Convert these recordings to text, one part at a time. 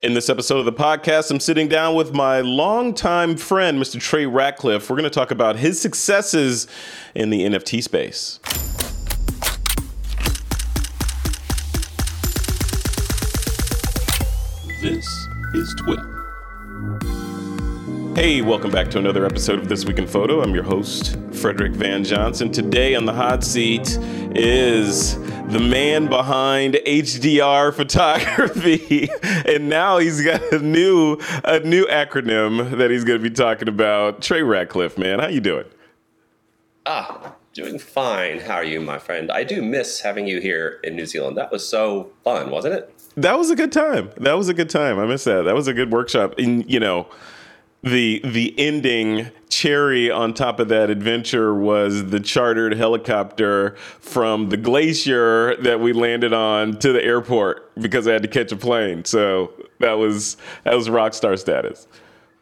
In this episode of the podcast, I'm sitting down with my longtime friend, Mr. Trey Ratcliff. We're going to talk about his successes in the NFT space. This is TWIP. Hey, welcome back to another episode of This Week in Photo. I'm your host, Frederick Van Johnson. Today on the hot seat is the man behind HDR photography, and now he's got a new a new acronym that he's going to be talking about. Trey Ratcliff, man, how you doing? Ah, doing fine. How are you, my friend? I do miss having you here in New Zealand. That was so fun, wasn't it? That was a good time. That was a good time. I miss that. That was a good workshop. And you know, the the ending cherry on top of that adventure was the chartered helicopter from the glacier that we landed on to the airport because I had to catch a plane. So that was that was rock star status.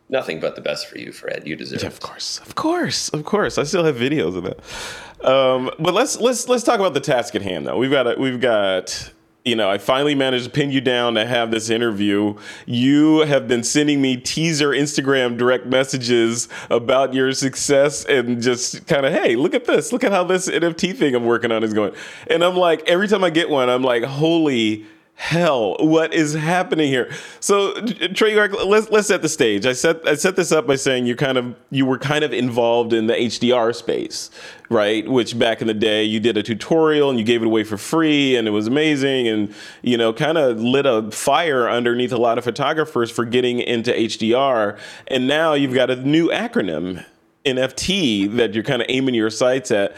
Nothing but the best for you, Fred. You deserve yeah, Of course, of course, of course. I still have videos of that. Um, but let's let's let's talk about the task at hand, though. We've got a, we've got you know, I finally managed to pin you down to have this interview. You have been sending me teaser Instagram direct messages about your success and just kind of, hey, look at this. Look at how this NFT thing I'm working on is going. And I'm like, every time I get one, I'm like, holy hell what is happening here? So trey let's let's set the stage. I set i set this up by saying you kind of you were kind of involved in the hdr space right? Which back in the day you did a tutorial and you gave it away for free and it was amazing and you know kind of lit a fire underneath a lot of photographers for getting into hdr and now you've got a new acronym nft that you're kind of aiming your sights at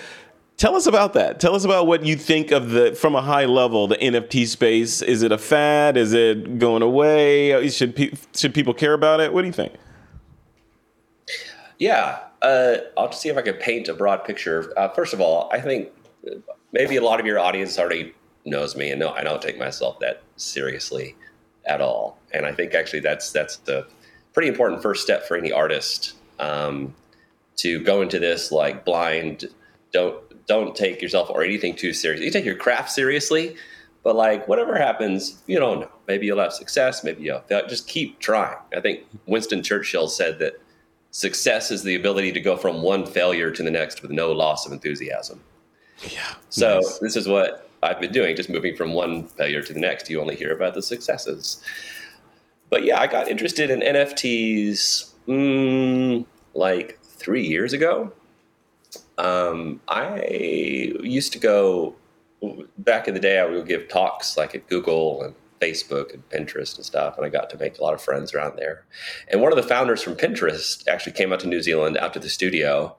Tell us about that. Tell us about what you think of the from a high level the NFT space. Is it a fad? Is it going away? Should pe- should people care about it? What do you think? Yeah, uh, I'll see if I can paint a broad picture. Uh, first of all, I think maybe a lot of your audience already knows me, and no, I don't take myself that seriously at all. And I think actually that's that's the pretty important first step for any artist um, to go into this like blind. Don't don't take yourself or anything too seriously. You take your craft seriously, but like whatever happens, you don't know. Maybe you'll have success. Maybe you'll fail. Just keep trying. I think Winston Churchill said that success is the ability to go from one failure to the next with no loss of enthusiasm. Yeah. So nice. this is what I've been doing, just moving from one failure to the next. You only hear about the successes. But yeah, I got interested in NFTs mm, like three years ago. Um, I used to go back in the day. I would give talks like at Google and Facebook and Pinterest and stuff, and I got to make a lot of friends around there. And one of the founders from Pinterest actually came out to New Zealand out to the studio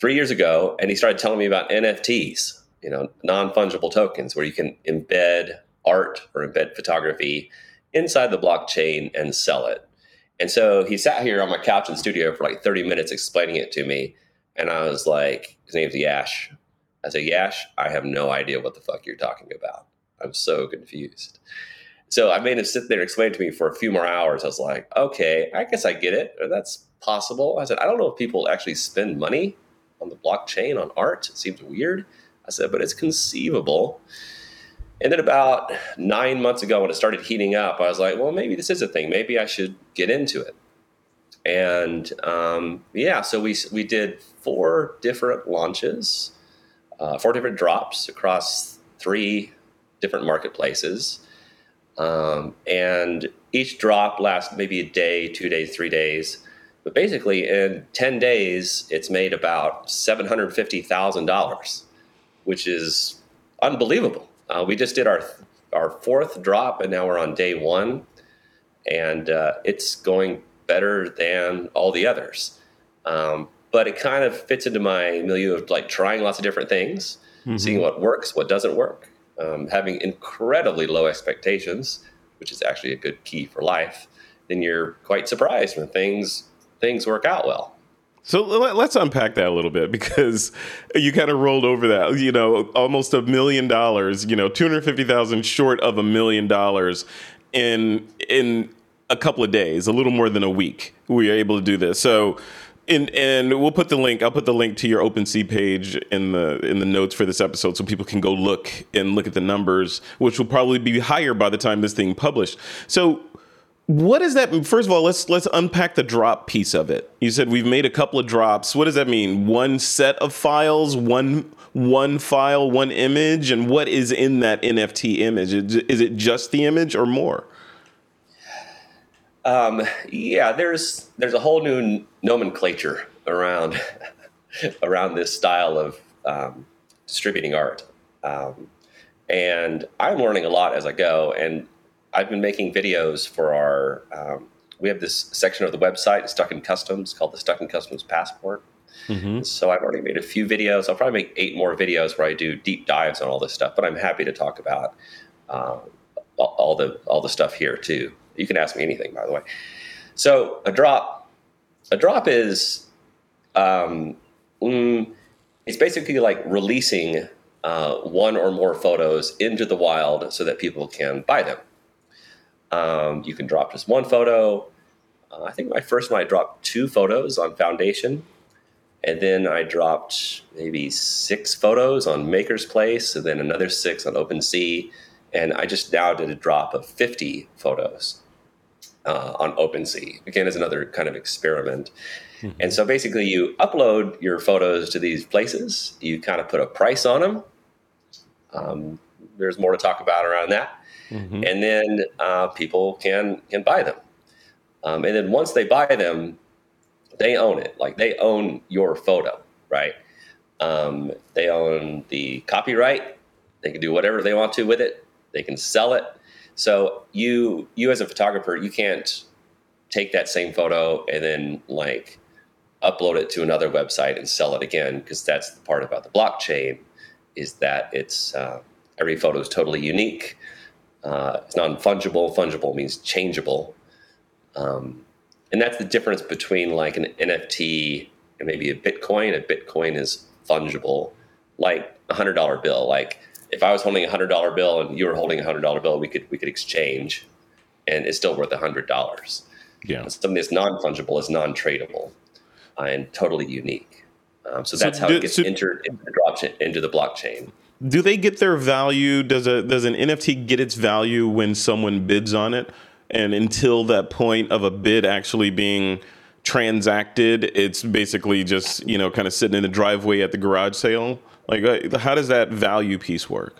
three years ago, and he started telling me about NFTs, you know, non fungible tokens, where you can embed art or embed photography inside the blockchain and sell it. And so he sat here on my couch in the studio for like 30 minutes explaining it to me. And I was like, his name's Yash. I said, Yash, I have no idea what the fuck you're talking about. I'm so confused. So I made him sit there and explain to me for a few more hours. I was like, okay, I guess I get it. That's possible. I said, I don't know if people actually spend money on the blockchain on art. It seems weird. I said, but it's conceivable. And then about nine months ago, when it started heating up, I was like, well, maybe this is a thing. Maybe I should get into it. And um, yeah, so we, we did four different launches, uh, four different drops across three different marketplaces. Um, and each drop lasts maybe a day, two days, three days. But basically, in 10 days, it's made about $750,000, which is unbelievable. Uh, we just did our, our fourth drop, and now we're on day one. And uh, it's going better than all the others. Um, but it kind of fits into my milieu of like trying lots of different things, mm-hmm. seeing what works, what doesn't work, um, having incredibly low expectations, which is actually a good key for life. Then you're quite surprised when things things work out well. So let's unpack that a little bit because you kind of rolled over that, you know, almost a million dollars, you know, 250,000 short of a million dollars in in a couple of days, a little more than a week. We are able to do this. So and and we'll put the link. I'll put the link to your OpenSea page in the in the notes for this episode, so people can go look and look at the numbers, which will probably be higher by the time this thing published. So, What is that? First of all, let's let's unpack the drop piece of it. You said we've made a couple of drops. What does that mean? One set of files, one one file, one image, and what is in that NFT image? Is it just the image or more? Um, yeah, there's there's a whole new nomenclature around around this style of um, distributing art, um, and I'm learning a lot as I go. And I've been making videos for our. Um, we have this section of the website, Stuck in Customs, called the Stuck in Customs Passport. Mm-hmm. So I've already made a few videos. I'll probably make eight more videos where I do deep dives on all this stuff. But I'm happy to talk about uh, all the all the stuff here too. You can ask me anything, by the way. So a drop, a drop is, um, mm, it's basically like releasing uh, one or more photos into the wild so that people can buy them. Um, you can drop just one photo. Uh, I think my first one I dropped two photos on Foundation, and then I dropped maybe six photos on MakersPlace, and then another six on OpenSea, and I just now did a drop of 50 photos uh, on OpenSea. Again, as another kind of experiment. Mm-hmm. And so basically, you upload your photos to these places. You kind of put a price on them. Um, there's more to talk about around that. Mm-hmm. And then uh, people can can buy them. Um, and then once they buy them, they own it. Like they own your photo, right? Um, they own the copyright. They can do whatever they want to with it. They can sell it. So you you as a photographer, you can't take that same photo and then like upload it to another website and sell it again because that's the part about the blockchain is that it's uh, every photo is totally unique. Uh, it's non fungible. Fungible means changeable, um, and that's the difference between like an NFT and maybe a Bitcoin. A Bitcoin is fungible, like a hundred dollar bill. Like if I was holding a hundred dollar bill and you were holding a hundred dollar bill, we could we could exchange, and it's still worth a hundred dollars. Yeah, something that's non fungible is non tradable, uh, and totally unique. Um, so that's so how do, it gets so, entered into the, into the blockchain. Do they get their value? Does a does an NFT get its value when someone bids on it? And until that point of a bid actually being transacted, it's basically just you know kind of sitting in the driveway at the garage sale. Like, how does that value piece work?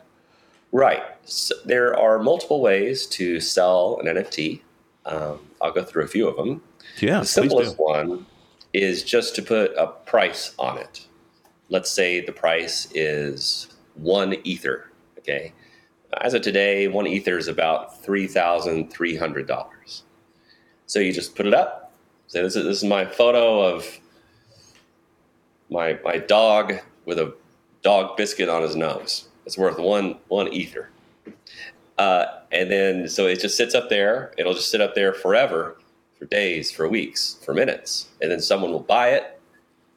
Right. So there are multiple ways to sell an NFT. Um, I'll go through a few of them. Yeah. The simplest one is just to put a price on it. Let's say the price is one ether. Okay. As of today, one ether is about three thousand three hundred dollars. So you just put it up. Say this is this is my photo of my my dog with a dog biscuit on his nose. It's worth one one ether. Uh, and then so it just sits up there. It'll just sit up there forever, for days, for weeks, for minutes, and then someone will buy it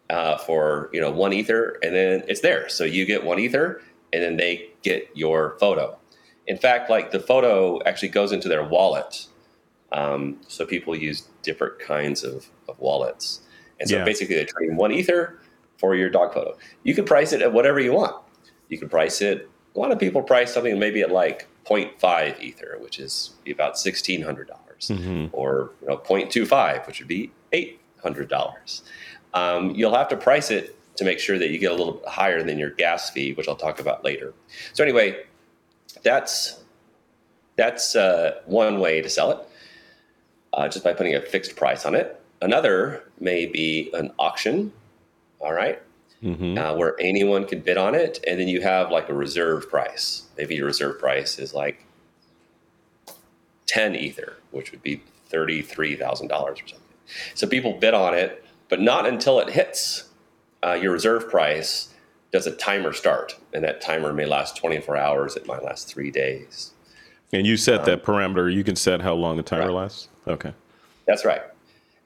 uh, for you know one ether, and then it's there. So you get one ether, and then they get your photo. In fact, like the photo actually goes into their wallet. Um, so people use different kinds of, of wallets, and so yeah. basically they trade one ether for your dog photo. You can price it at whatever you want. You can price it. A lot of people price something maybe at like 0.5 ether, which is about sixteen hundred dollars, mm-hmm. or you know 0.25, which would be eight hundred dollars. Um, you'll have to price it to make sure that you get a little bit higher than your gas fee, which I'll talk about later. So anyway, that's that's uh, one way to sell it, uh, just by putting a fixed price on it. Another may be an auction all right? mm-hmm. uh, where anyone can bid on it, and then you have like a reserve price. Maybe your reserve price is like ten ether, which would be thirty three thousand dollars or something. So people bid on it, but not until it hits uh, your reserve price does a timer start, and that timer may last twenty four hours. It might last three days. And you set um, that parameter. You can set how long the timer right. lasts. Okay, that's right.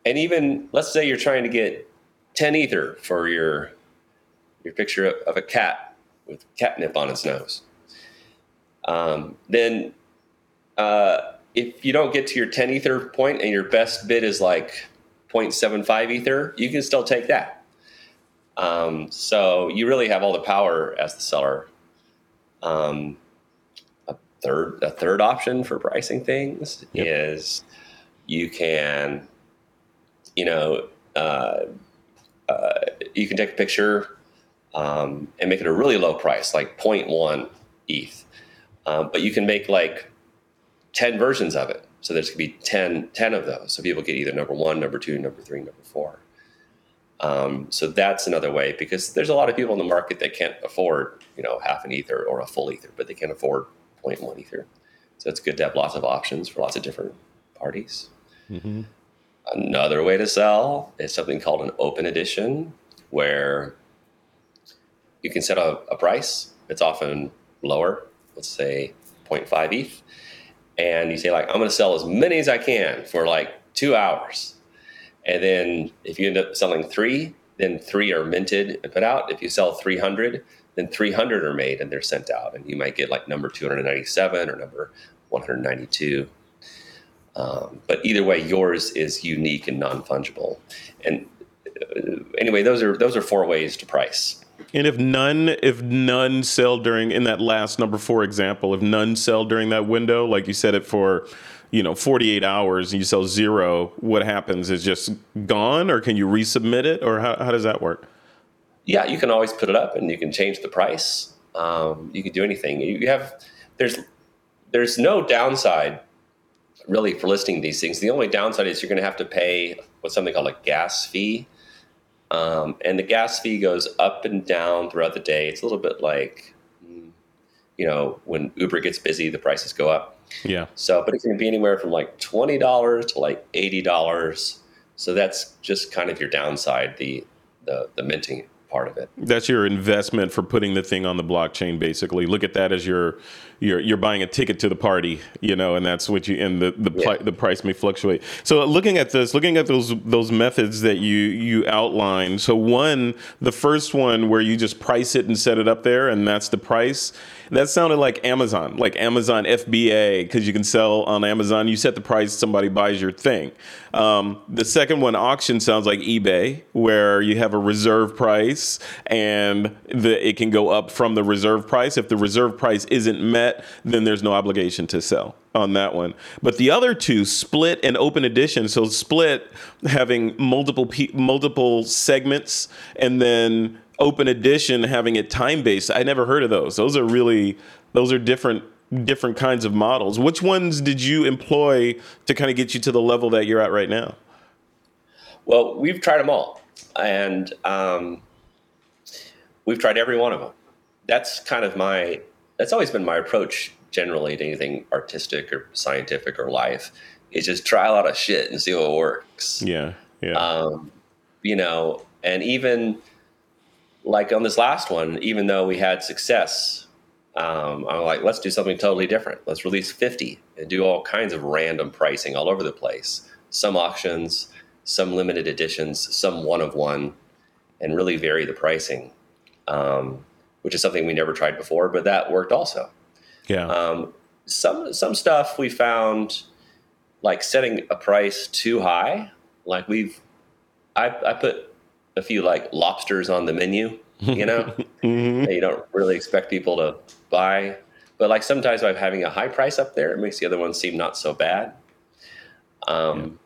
And even let's say you're trying to get 10 ether for your your picture of, a cat with catnip on its nose. Um, then uh, if you don't get to your 10 ether point and your best bid is like 0.75 ether, you can still take that. Um, so you really have all the power as the seller. Um, a third a third option for pricing things yep. is you can, you know, uh, uh, you can take a picture um, and make it a really low price, like 0.1 ETH. Um, but you can make like 10 versions of it. So there's going to be 10, 10 of those. So people get either number one, number two, number three, number four. Um, so that's another way because there's a lot of people in the market that can't afford, you know, half an ether or a full ether, but they can afford 0.1 ether. So it's good to have lots of options for lots of different parties. Mm-hmm. Another way to sell is something called an open edition, where you can set a, a price. It's often lower, let's say 0.5 ETH, and you say like, I'm going to sell as many as I can for like two hours, and then if you end up selling three, then three are minted and put out. If you sell 300, then 300 are made and they're sent out, and you might get like number 297 or number 192. Um, but either way, yours is unique and non fungible. And uh, anyway, those are those are four ways to price. And if none, if none sell during in that last number four example, if none sell during that window, like you said it for, you know, 48 hours and you sell zero, what happens is just gone, or can you resubmit it, or how, how does that work? Yeah, you can always put it up and you can change the price. Um, you can do anything. You have there's there's no downside really for listing these things. The only downside is you're going to have to pay what's something called a gas fee. Um, and the gas fee goes up and down throughout the day. It's a little bit like, mm, you know, when Uber gets busy, the prices go up. Yeah. So, but it can be anywhere from like twenty dollars to like eighty dollars. So that's just kind of your downside, the the the minting part of it. That's your investment for putting the thing on the blockchain. Basically, look at that as your you're you're buying a ticket to the party, you know, and that's what you and the the, yeah. the price may fluctuate. So looking at this, looking at those those methods that you you outlined. So one, the first one where you just price it and set it up there, and that's the price. That sounded like Amazon, like Amazon FBA, because you can sell on Amazon. You set the price, somebody buys your thing. Um, the second one, auction, sounds like eBay, where you have a reserve price and the, it can go up from the reserve price. If the reserve price isn't met, then there's no obligation to sell on that one. But the other two, split and open edition. So split having multiple multiple segments, and then open edition having it time based. I never heard of those. Those are really those are different different kinds of models. Which ones did you employ to kind of get you to the level that you're at right now? Well, we've tried them all, and um, we've tried every one of them. That's kind of my that's always been my approach generally to anything artistic or scientific or life is just try a lot of shit and see what works. Yeah. Yeah. Um, you know, and even like on this last one, even though we had success, um, I'm like, let's do something totally different. Let's release 50 and do all kinds of random pricing all over the place. Some auctions, some limited editions, some one of one, and really vary the pricing. Um, which is something we never tried before, but that worked also. Yeah. Um, some some stuff we found like setting a price too high. Like we've, I, I put a few like lobsters on the menu, you know, mm-hmm. you don't really expect people to buy. But like sometimes by having a high price up there, it makes the other ones seem not so bad. Um,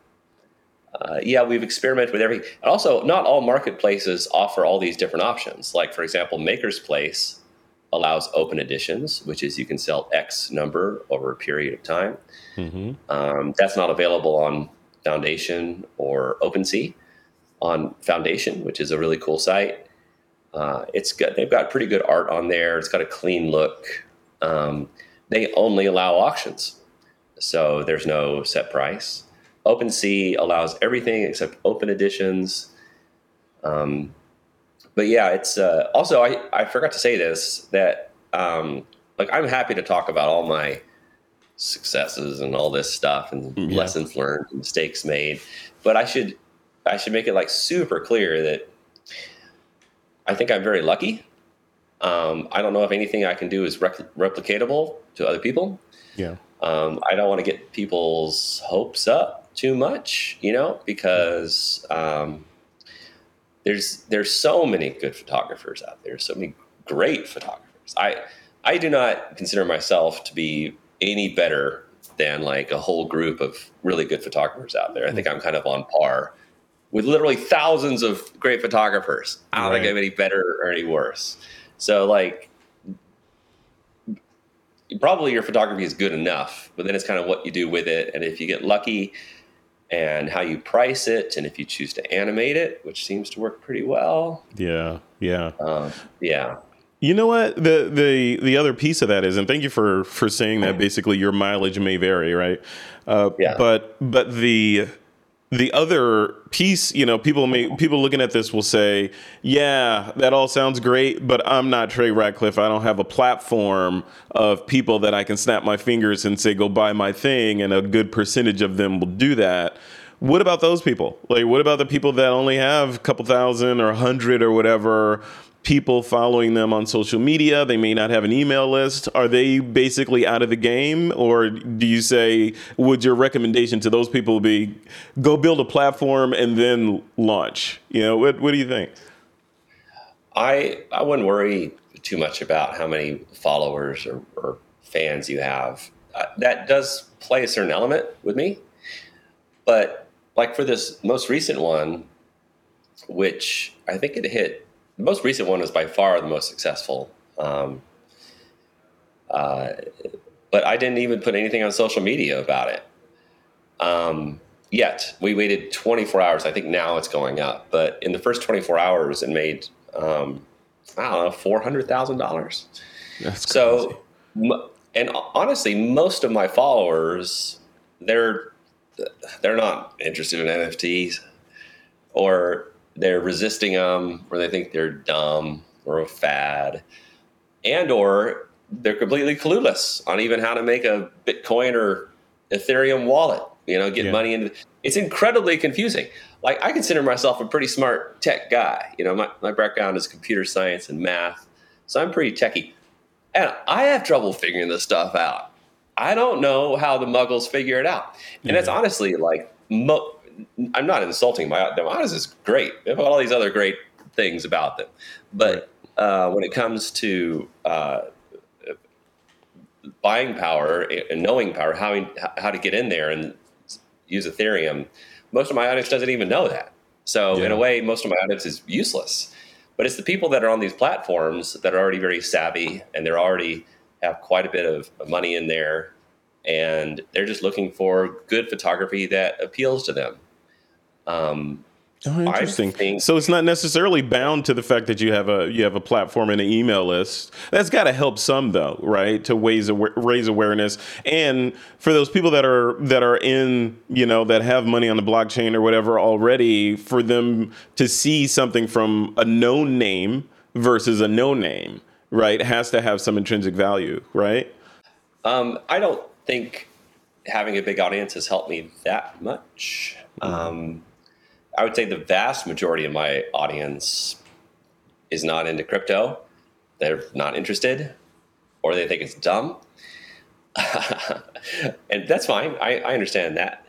uh, yeah, we've experimented with everything. And also, not all marketplaces offer all these different options. Like, for example, MakersPlace allows open editions, which is you can sell X number over a period of time. Mm-hmm. Um, that's not available on Foundation or OpenSea. On Foundation, which is a really cool site, uh, it's got they've got pretty good art on there. It's got a clean look. Um, they only allow auctions, so there's no set price. OpenSea allows everything except open editions. Um, but yeah, it's uh, also I, I forgot to say this that um, like I'm happy to talk about all my successes and all this stuff and yeah. lessons learned, and mistakes made, but I should I should make it like super clear that I think I'm very lucky. Um, I don't know if anything I can do is replicatable to other people. Yeah. Um, I don't want to get people's hopes up too much, you know, because um, there's there's so many good photographers out there, so many great photographers. I I do not consider myself to be any better than like a whole group of really good photographers out there. I think I'm kind of on par with literally thousands of great photographers. I don't Right. think I'm any better or any worse. So like probably your photography is good enough, but then it's kind of what you do with it. And if you get lucky and how you price it, and if you choose to animate it, which seems to work pretty well. Yeah, yeah. Um, yeah. You know what the the the other piece of that is, and thank you for for saying that. Basically, your mileage may vary, right? Uh, Yeah. But but the the other piece, you know, people may people looking at this will say, "Yeah, that all sounds great, but I'm not Trey Ratcliff. I don't have a platform of people that I can snap my fingers and say go buy my thing, and a good percentage of them will do that." What about those people? Like, what about the people that only have a couple thousand or a hundred or whatever people following them on social media? They may not have an email list. Are they basically out of the game? Or do you say, would your recommendation to those people be go build a platform and then launch? You know, what, what do you think? I I wouldn't worry too much about how many followers or, or fans you have. Uh, that does play a certain element with me, but like for this most recent one, which I think it hit, the most recent one was by far the most successful. Um, uh, but I didn't even put anything on social media about it. Um, yet we waited 24 hours. I think now it's going up, but in the first 24 hours, it made um, I don't know four hundred thousand dollars. That's. So, and honestly, most of my followers, they're they're not interested in NFTs, or they're resisting them, or they think they're dumb or a fad, and or they're completely clueless on even how to make a Bitcoin or Ethereum wallet. You know, get Yeah. money into. It's incredibly confusing. Like I consider myself a pretty smart tech guy. You know, my, my background is computer science and math, so I'm pretty techie. And I have trouble figuring this stuff out. I don't know how the muggles figure it out. And that's honestly like, mo- I'm not insulting my, Odyssey is great. They have all these other great things about them. But uh, when it comes to uh, buying power and knowing power, how, how to get in there and use Ethereum, most of my audience doesn't even know that. So in a way, most of my audience is useless. But it's the people that are on these platforms that are already very savvy and they're already have quite a bit of money in there, and they're just looking for good photography that appeals to them. Um, Oh, interesting. think- so it's not necessarily bound to the fact that you have a you have a platform and an email list. That's got to help some though, right? To raise raise awareness, and for those people that are that are in you know that have money on the blockchain or whatever already, for them to see something from a known name versus a no name, right, has to have some intrinsic value, right? Um, I don't think having a big audience has helped me that much. Um, I would say the vast majority of my audience is not into crypto. They're not interested, or they think it's dumb. and that's fine. I, I understand that.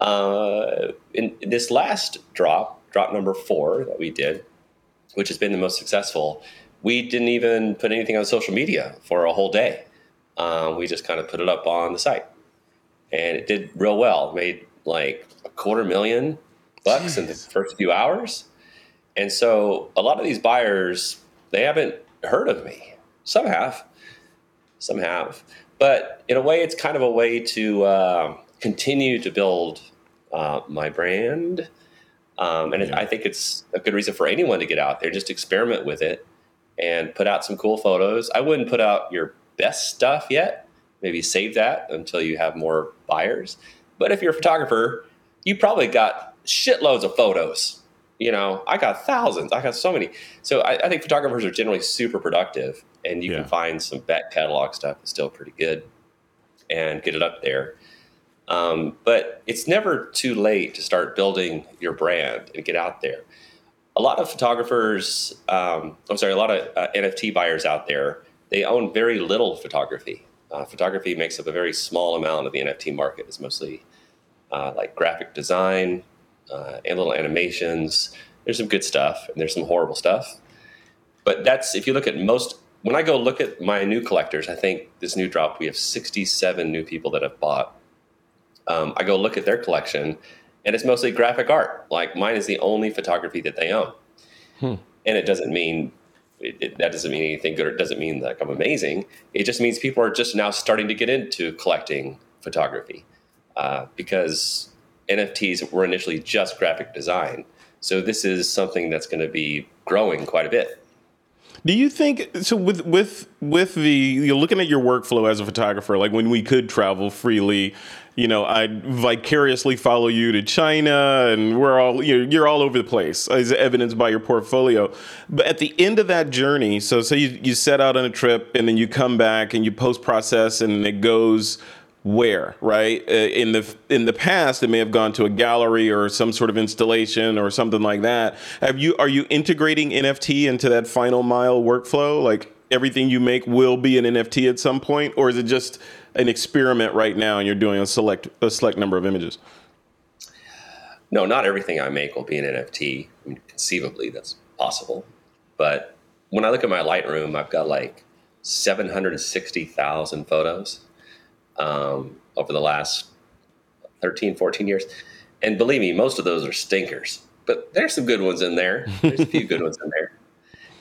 Uh, in, this last drop, drop number four that we did, which has been the most successful, we didn't even put anything on social media for a whole day. Um, we just kind of put it up on the site, and it did real well. Made like a quarter million bucks in the first few hours, and so a lot of these buyers they haven't heard of me. Some have, some have, but in a way, it's kind of a way to uh, continue to build uh, my brand. Um, and it, I think it's a good reason for anyone to get out there, just experiment with it and put out some cool photos. I wouldn't put out your best stuff yet. Maybe save that until you have more buyers. But if you're a photographer, you probably got shitloads of photos. You know, I got thousands. I got so many. So I, I think photographers are generally super productive, and you Yeah. can find some back catalog stuff that's still pretty good and get it up there. Um, but it's never too late to start building your brand and get out there. A lot of photographers, um, I'm sorry, a lot of uh, NFT buyers out there, they own very little photography. Uh, photography makes up a very small amount of the NFT market. It's mostly uh, like graphic design uh, and little animations. There's some good stuff and there's some horrible stuff. But that's if you look at most. When I go look at my new collectors, I think this new drop we have 67 new people that have bought um, I go look at their collection, and it's mostly graphic art. Like mine is the only photography that they own, hmm. and it doesn't mean it, it, that doesn't mean anything good. Or it doesn't mean like I'm amazing. It just means people are just now starting to get into collecting photography uh, because NFTs were initially just graphic design. So this is something that's going to be growing quite a bit. Do you think so? With with with the you're looking at your workflow as a photographer, like when we could travel freely, you know, I vicariously follow you to China, and we're all you're, you're all over the place, as evidenced by your portfolio. But at the end of that journey, so say you, you set out on a trip, and then you come back and you post process, and it goes where right? Uh, in the in the past it may have gone to a gallery or some sort of installation or something like that. Have you are you integrating nft into that final mile workflow? Like everything you make will be an nft at some point or is it just an experiment right now and you're doing a select a select number of images? No not everything i make will be an nft I mean, conceivably that's possible. But when i look at my lightroom i've got like 760000 photos um, over the last 13, 14 years. And believe me, most of those are stinkers, but there's some good ones in there. There's a few good ones in there.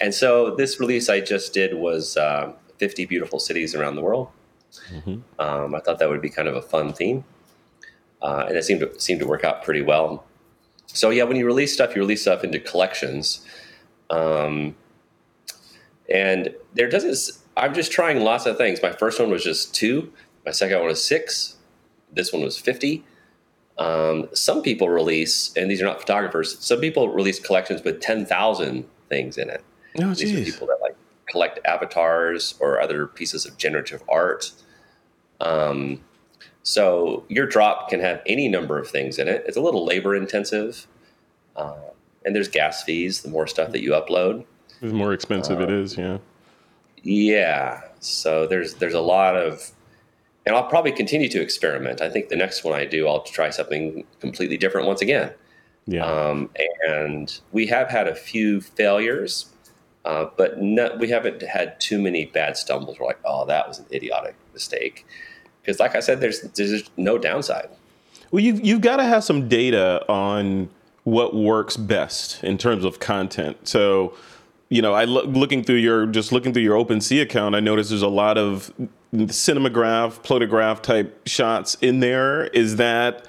And so this release I just did was uh, 50 beautiful cities around the world. Mm-hmm. Um, I thought that would be kind of a fun theme. Uh, and it seemed to, seemed to work out pretty well. So yeah, when you release stuff, you release stuff into collections. Um, and there doesn't, I'm just trying lots of things. My first one was just two. My second one was six. This one was 50. Um, some people release, and these are not photographers, some people release collections with 10,000 things in it. Oh, these are people that like collect avatars or other pieces of generative art. Um, so your drop can have any number of things in it. It's a little labor intensive. Uh, and there's gas fees the more stuff that you upload. The more expensive it is, yeah. Yeah. So there's there's a lot of and I'll probably continue to experiment. I think the next one I do, I'll try something completely different once again. Yeah. Um, and we have had a few failures, uh, but not, we haven't had too many bad stumbles. We're like, oh, that was an idiotic mistake. Because, like I said, there's there's no downside. Well, you've you've got to have some data on what works best in terms of content. So, you know, I look, looking through your just looking through your OpenSea account, I noticed there's a lot of cinematograph, Plotagraph type shots in there. Is that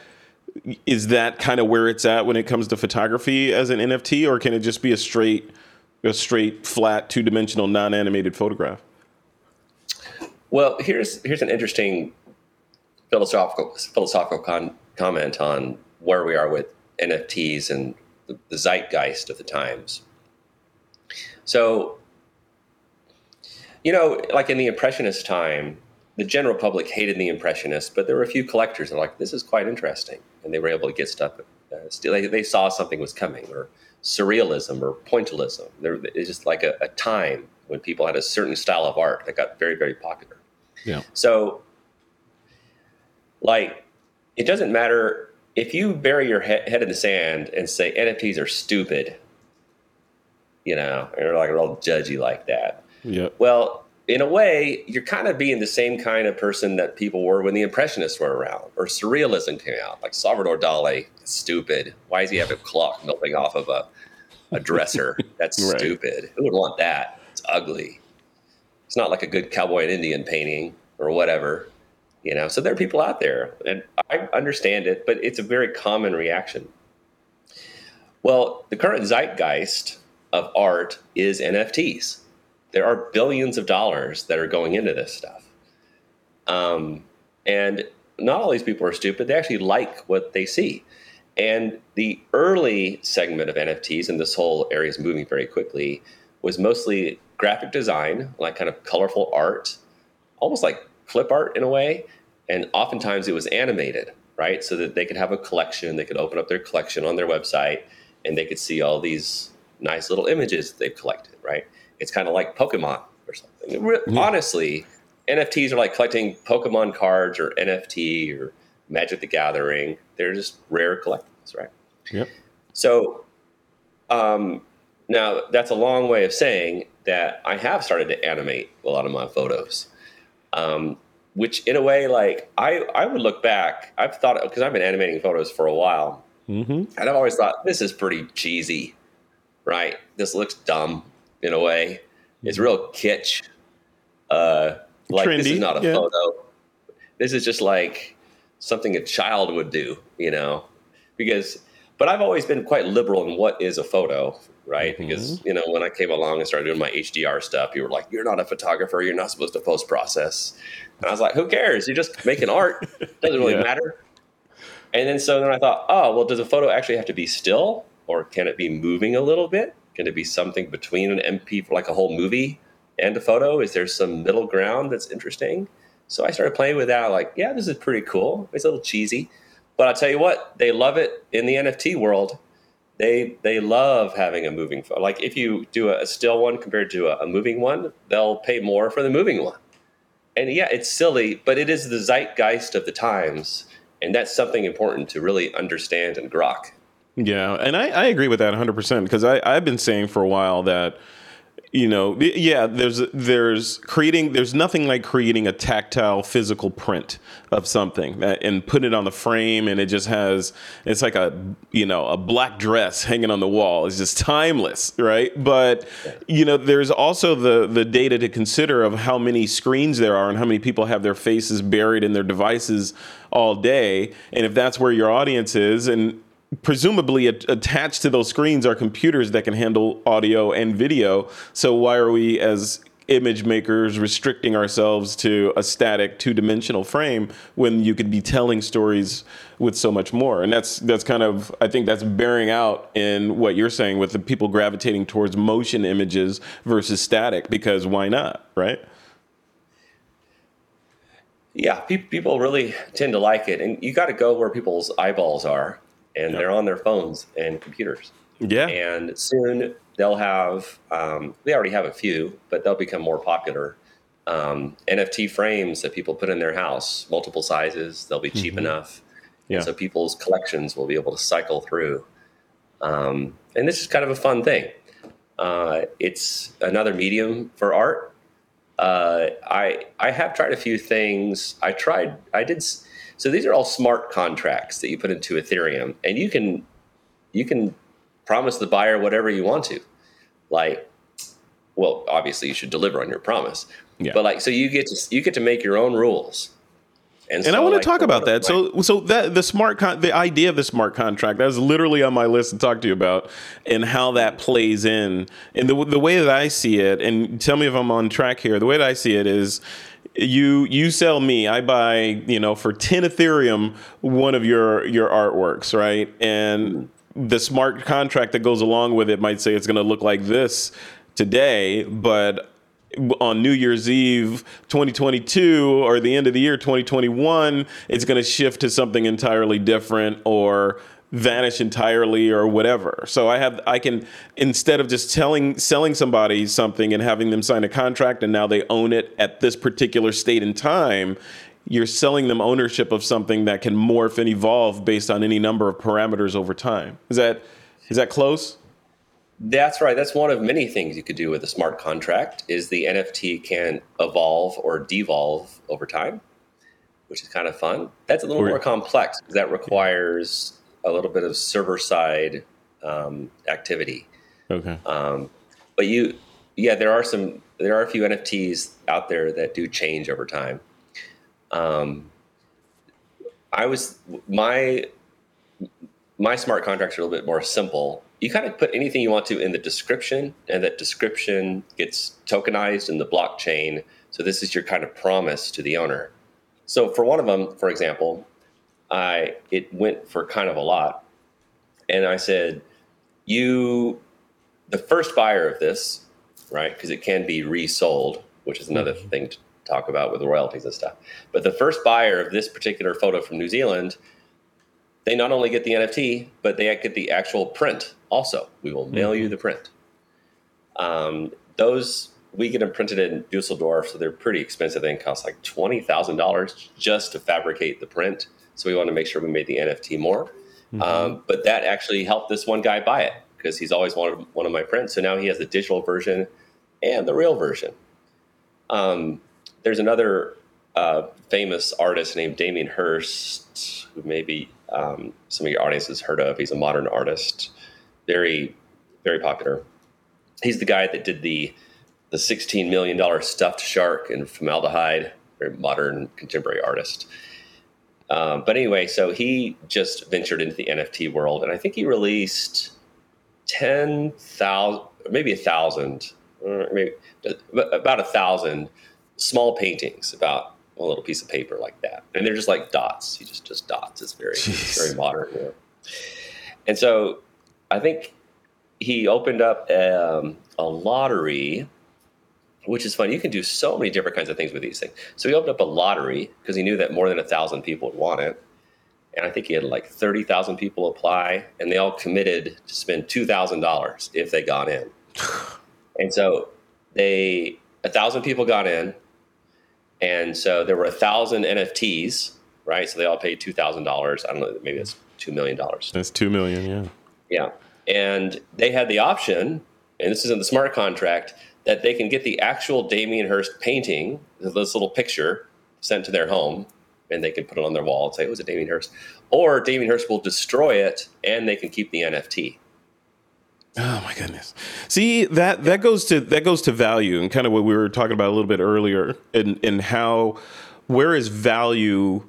is that kind of where it's at when it comes to photography as an NFT, or can it just be a straight a straight flat two dimensional non animated photograph? Well, here's here's an interesting philosophical philosophical con- comment on where we are with NFTs and the, the zeitgeist of the times. So you know, like in the Impressionist time, the general public hated the Impressionists, but there were a few collectors that were like, this is quite interesting. And they were able to get stuff. Uh, still, they, they, saw something was coming, or surrealism, or pointillism. There, it's just like a, a, time when people had a certain style of art that got very, very popular. Yeah. So, like, it doesn't matter if you bury your he- head in the sand and say NFTs are stupid, you know, and you're like real judgy like that yeah. Well, in a way, you're kind of being the same kind of person that people were when the Impressionists were around or Surrealism came out. Like Salvador Dali, stupid. Why does he have a clock melting off of a, a dresser? That's right. stupid. Who would want that? It's ugly. It's not like a good cowboy and Indian painting or whatever. You know, so there are people out there, and I understand it, but it's a very common reaction. Well, the current zeitgeist of art is NFTs there are billions of dollars that are going into this stuff. Um, and not all these people are stupid. They actually like what they see. And the early segment of NFTs, and this whole area is moving very quickly, was mostly graphic design, like kind of colorful art, almost like clip art in a way. And oftentimes it was animated, right? So that they could have a collection, they could open up their collection on their website, and they could see all these nice little images they've collected, right? it's kind of like Pokemon or something. Mm. Honestly, NFTs are like collecting Pokemon cards or NFT or Magic the Gathering. They're just rare collectibles, right? Yep. So um, now that's a long way of saying that I have started to animate a lot of my photos. Um, which in a way, like I, I would look back. I've thought because I've been animating photos for a while, Mm-hmm. and I've always thought this is pretty cheesy, right? This looks dumb in a way. It's real kitsch. Uh, like this is not a yeah. photo. This is just like something a child would do, you know? Because, but I've always been quite liberal in what is a photo, right? Mm-hmm. Because you know when I came along and started doing my HDR stuff, you were like, "You're not a photographer. You're not supposed to post process." And I was like, "Who cares? You're just making art. Doesn't really Yeah. matter." And then so then I thought, oh, well, does a photo actually have to be still or can it be moving a little bit? Can it be something between an MP4 like a whole movie and a photo? Is there some middle ground that's interesting? So I started playing with that. Like, yeah, this is pretty cool. It's a little cheesy, but I'll tell you what, they love it in the NFT world. They they love having a moving photo. Like if you do a, a still one compared to a, a moving one, they'll pay more for the moving one. And yeah, it's silly, but it is the zeitgeist of the times. And that's something important to really understand and grok. Yeah, and I, I agree with that 100% because I've been saying for a while that, you know, yeah, there's there's creating there's nothing like creating a tactile physical print of something that, and put it on the frame and it just has it's like a you know a black dress hanging on the wall. It's just timeless right? But you know there's also the the data to consider of how many screens there are and how many people have their faces buried in their devices all day and if that's where your audience is and presumably at- attached to those screens are computers that can handle audio and video. So why are we as image makers restricting ourselves to a static two-dimensional frame when you could be telling stories with so much more? And that's that's kind of I think that's bearing out in what you're saying with the people gravitating towards motion images versus static because why not, right? Yeah, pe- people really tend to like it. And you got to go where people's eyeballs are, and they're on their phones and computers. Yeah. And soon they'll have, um, they already have a few, but they'll become more popular. Um, NFT frames that people put in their house, multiple sizes, they'll be cheap enough. Yeah. And so people's collections will be able to cycle through. Um, and this is kind of a fun thing. Uh, it's another medium for art. Uh, I I have tried a few things. I tried. I did. So these are all smart contracts that you put into Ethereum, and you can you can promise the buyer whatever you want to. Like, well, obviously you should deliver on your promise. Yeah. But like, so you get to you get to make your own rules. And so, I want to like, talk about that. my- So, so that the smart con- the idea of the smart contract that was literally on my list to talk to you about, and how that plays in. And the the way that I see it, and tell me if I'm on track here. The way that I see it is, you you sell me, I buy you know for ten Ethereum one of your your artworks, right? And the smart contract that goes along with it might say it's going to look like this today, but on New Year's Eve 2022 or the end of the year 2021, it's going to shift to something entirely different or vanish entirely or whatever. So I have I can instead of just telling selling somebody something and having them sign a contract and now they own it at this particular state and time, you're selling them ownership of something that can morph and evolve based on any number of parameters over time. Is that is that close? That's right. That's one of many things you could do with a smart contract is the NFT can evolve or devolve over time, which is kind of fun. That's a little Or- more complex because that requires a little bit of server side um, activity. Okay. Um, but you, yeah, there are some, there are a few NFTs out there that do change over time. Um, I was my my smart contracts are a little bit more simple. You kind of put anything you want to in the description, and that description gets tokenized in the blockchain. So this is your kind of promise to the owner. So for one of them, for example, I it went for kind of a lot, and I said, "You, the first buyer of this, right? Because it can be resold, which is another mm-hmm. thing to talk about with royalties and stuff. But the first buyer of this particular photo from New Zealand." They not only get the NFT, but they get the actual print also. We will mail you the print. Um, those we get them printed in Dusseldorf, so they're pretty expensive. They cost like twenty thousand dollars just to fabricate the print. So we want to make sure we made the NFT more. Um, but that actually helped this one guy buy it because he's always wanted one of my prints. So now he has the digital version and the real version. Um, there's another uh, famous artist named Damien Hirst, who maybe um, some of your audience has heard of. He's a modern artist, very, very popular. He's the guy that did the the $16 million stuffed shark in formaldehyde, very modern contemporary artist. Um, but anyway, so he just ventured into the NFT world, and I think he released 10,000, maybe a thousand, maybe about a thousand small paintings about a little piece of paper like that. And they're just like dots. He just, just dots. It's very, it's very modern. You? And so I think he opened up um, a lottery which is fun. You can do so many different kinds of things with these things. So he opened up a lottery because he knew that more than a thousand people would want it. And I think he had like 30,000 people apply, and they all committed to spend $2,000 if they got in. and so they, a thousand people got in. And so there were a thousand NFTs, right? So they all paid $2,000. I don't know, maybe that's $2 million. That's 2 million, yeah. Yeah. And they had the option, and this is in the smart contract, that they can get the actual Damien Hirst painting, this little picture, sent to their home, and they can put it on their wall and say it was a Damien Hirst. Or Damien Hirst will destroy it, and they can keep the NFT. Oh my goodness! See that that goes to that goes to value and kind of what we were talking about a little bit earlier, and and how where is value?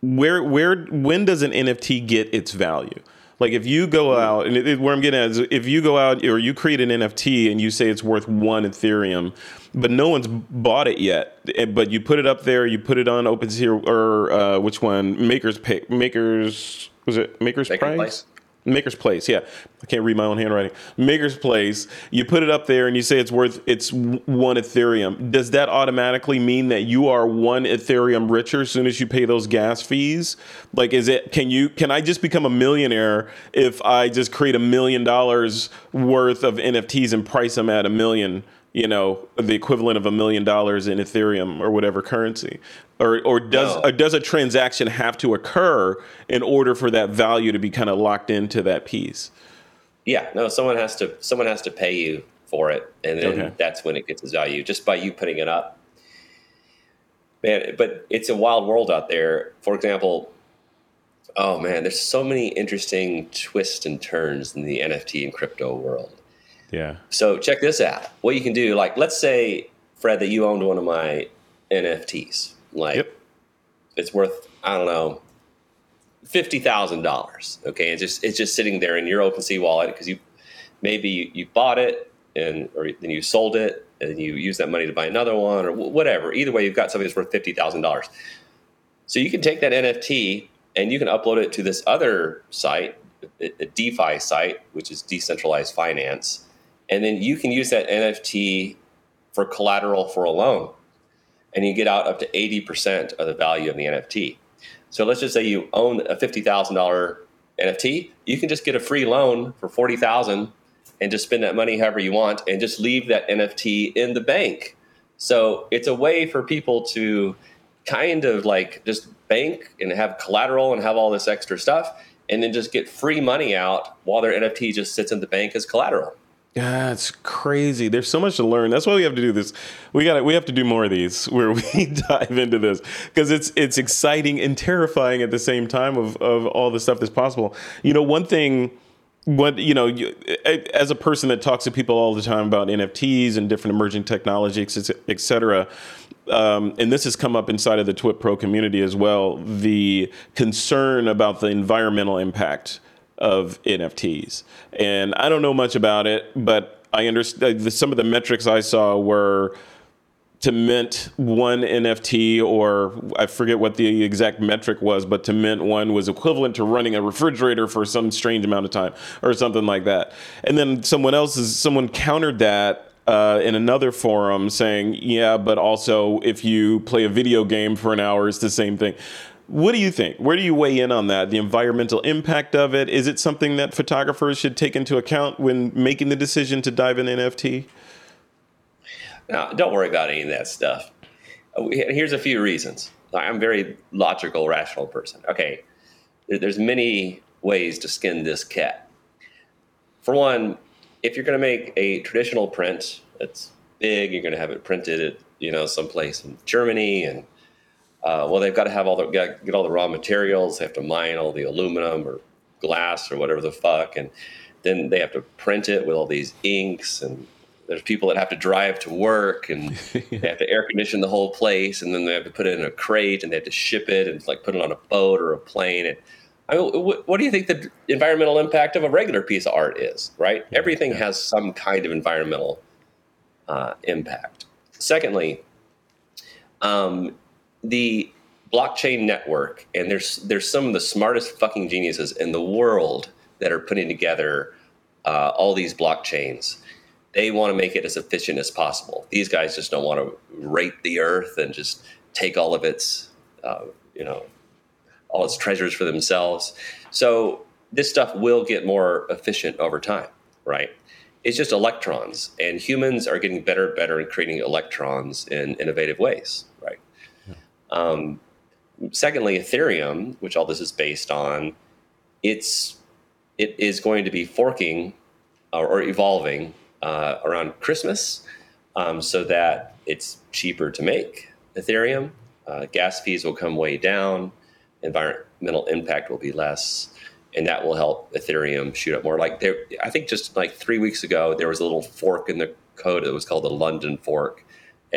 Where where when does an NFT get its value? Like if you go out and it, where I'm getting at is if you go out or you create an NFT and you say it's worth one Ethereum, but no one's bought it yet, eh, but you put it up there, you put it on OpenSea or uh, which one? Makers pay, Makers was it Makers Maker Price? Place. MakersPlace, yeah. I can't read my own handwriting. MakersPlace. You put it up there and you say it's worth it's one Ethereum. Does that automatically mean that you are one Ethereum richer as soon as you pay those gas fees? Like, is it? Can you? Can I just become a millionaire if I just create a million dollars worth of NFTs and price them at a million? You know, the equivalent of a million dollars in Ethereum or whatever currency? Or, or does no. or does a transaction have to occur in order for that value to be kind of locked into that piece? Yeah, no, someone has to someone has to pay you for it, and then okay. that's when it gets its value just by you putting it up. Man, but it's a wild world out there. For example, oh man, there's so many interesting twists and turns in the NFT and crypto world. Yeah. So check this out. What you can do, like, let's say, Fred, that you owned one of my NFTs. Like, yep. it's worth I don't know fifty thousand dollars. Okay, it's just it's just sitting there in your OpenSea wallet because you maybe you, you, bought it and or then you sold it and you use that money to buy another one or whatever. Either way, you've got something that's worth fifty thousand dollars. So you can take that NFT and you can upload it to this other site, a DeFi site, which is decentralized finance and then you can use that NFT for collateral for a loan, and you get out up to 80% of the value of the NFT. So let's just say you own a $50,000 NFT, you can just get a free loan for 40,000 and just spend that money however you want and just leave that NFT in the bank. So it's a way for people to kind of like just bank and have collateral and have all this extra stuff and then just get free money out while their NFT just sits in the bank as collateral. Yeah, it's crazy. There's so much to learn. That's why we have to do this. We got we have to do more of these where we dive into this because it's it's exciting and terrifying at the same time of of all the stuff that's possible. You know, one thing what you know you, as a person that talks to people all the time about nfts and different emerging technologies et cetera um, and this has come up inside of the TWiP Pro community as well the concern about the environmental impact of NFTs. And I don't know much about it, but I understand some of the metrics I saw were to mint one NFT, or I forget what the exact metric was, but to mint one was equivalent to running a refrigerator for some strange amount of time, or something like that. And then someone else is someone countered that uh, in another forum saying, yeah, but also if you play a video game for an hour, it's the same thing. What do you think? Where do you weigh in on that? The environmental impact of it? Is it something that photographers should take into account when making the decision to dive in NFT? No, don't worry about any of that stuff. Here's a few reasons. I'm a very logical, rational person. Okay, there's many ways to skin this cat. For one, if you're going to make a traditional print that's big, you're going to have it printed at you know someplace in Germany and Uh, well, they've got to have all the get all the raw materials. They have to mine all the aluminum or glass or whatever the fuck, and then they have to print it with all these inks and there's people that have to drive to work and they have to air condition the whole place and then they have to put it in a crate and they have to ship it and like put it on a boat or a plane and I mean, what do you think the environmental impact of a regular piece of art is right yeah, everything yeah. has some kind of environmental uh, impact secondly um, the blockchain network and there's there's some of the smartest fucking geniuses in the world that are putting together uh, all these blockchains they want to make it as efficient as possible. These guys just don't want to rape the earth and just take all of its, uh, you know, all its treasures for themselves. So this stuff will get more efficient over time, right? It's just electrons, and humans are getting better and better at creating electrons in innovative ways. Um, secondly, Ethereum, which all this is based on, it's it is going to be forking or, or evolving uh, around Christmas um, so that it's cheaper to make Ethereum. Uh, gas fees will come way down, environmental impact will be less, and that will help Ethereum shoot up more. Like there, I think just like three weeks ago, there was a little fork in the code that was called the London fork,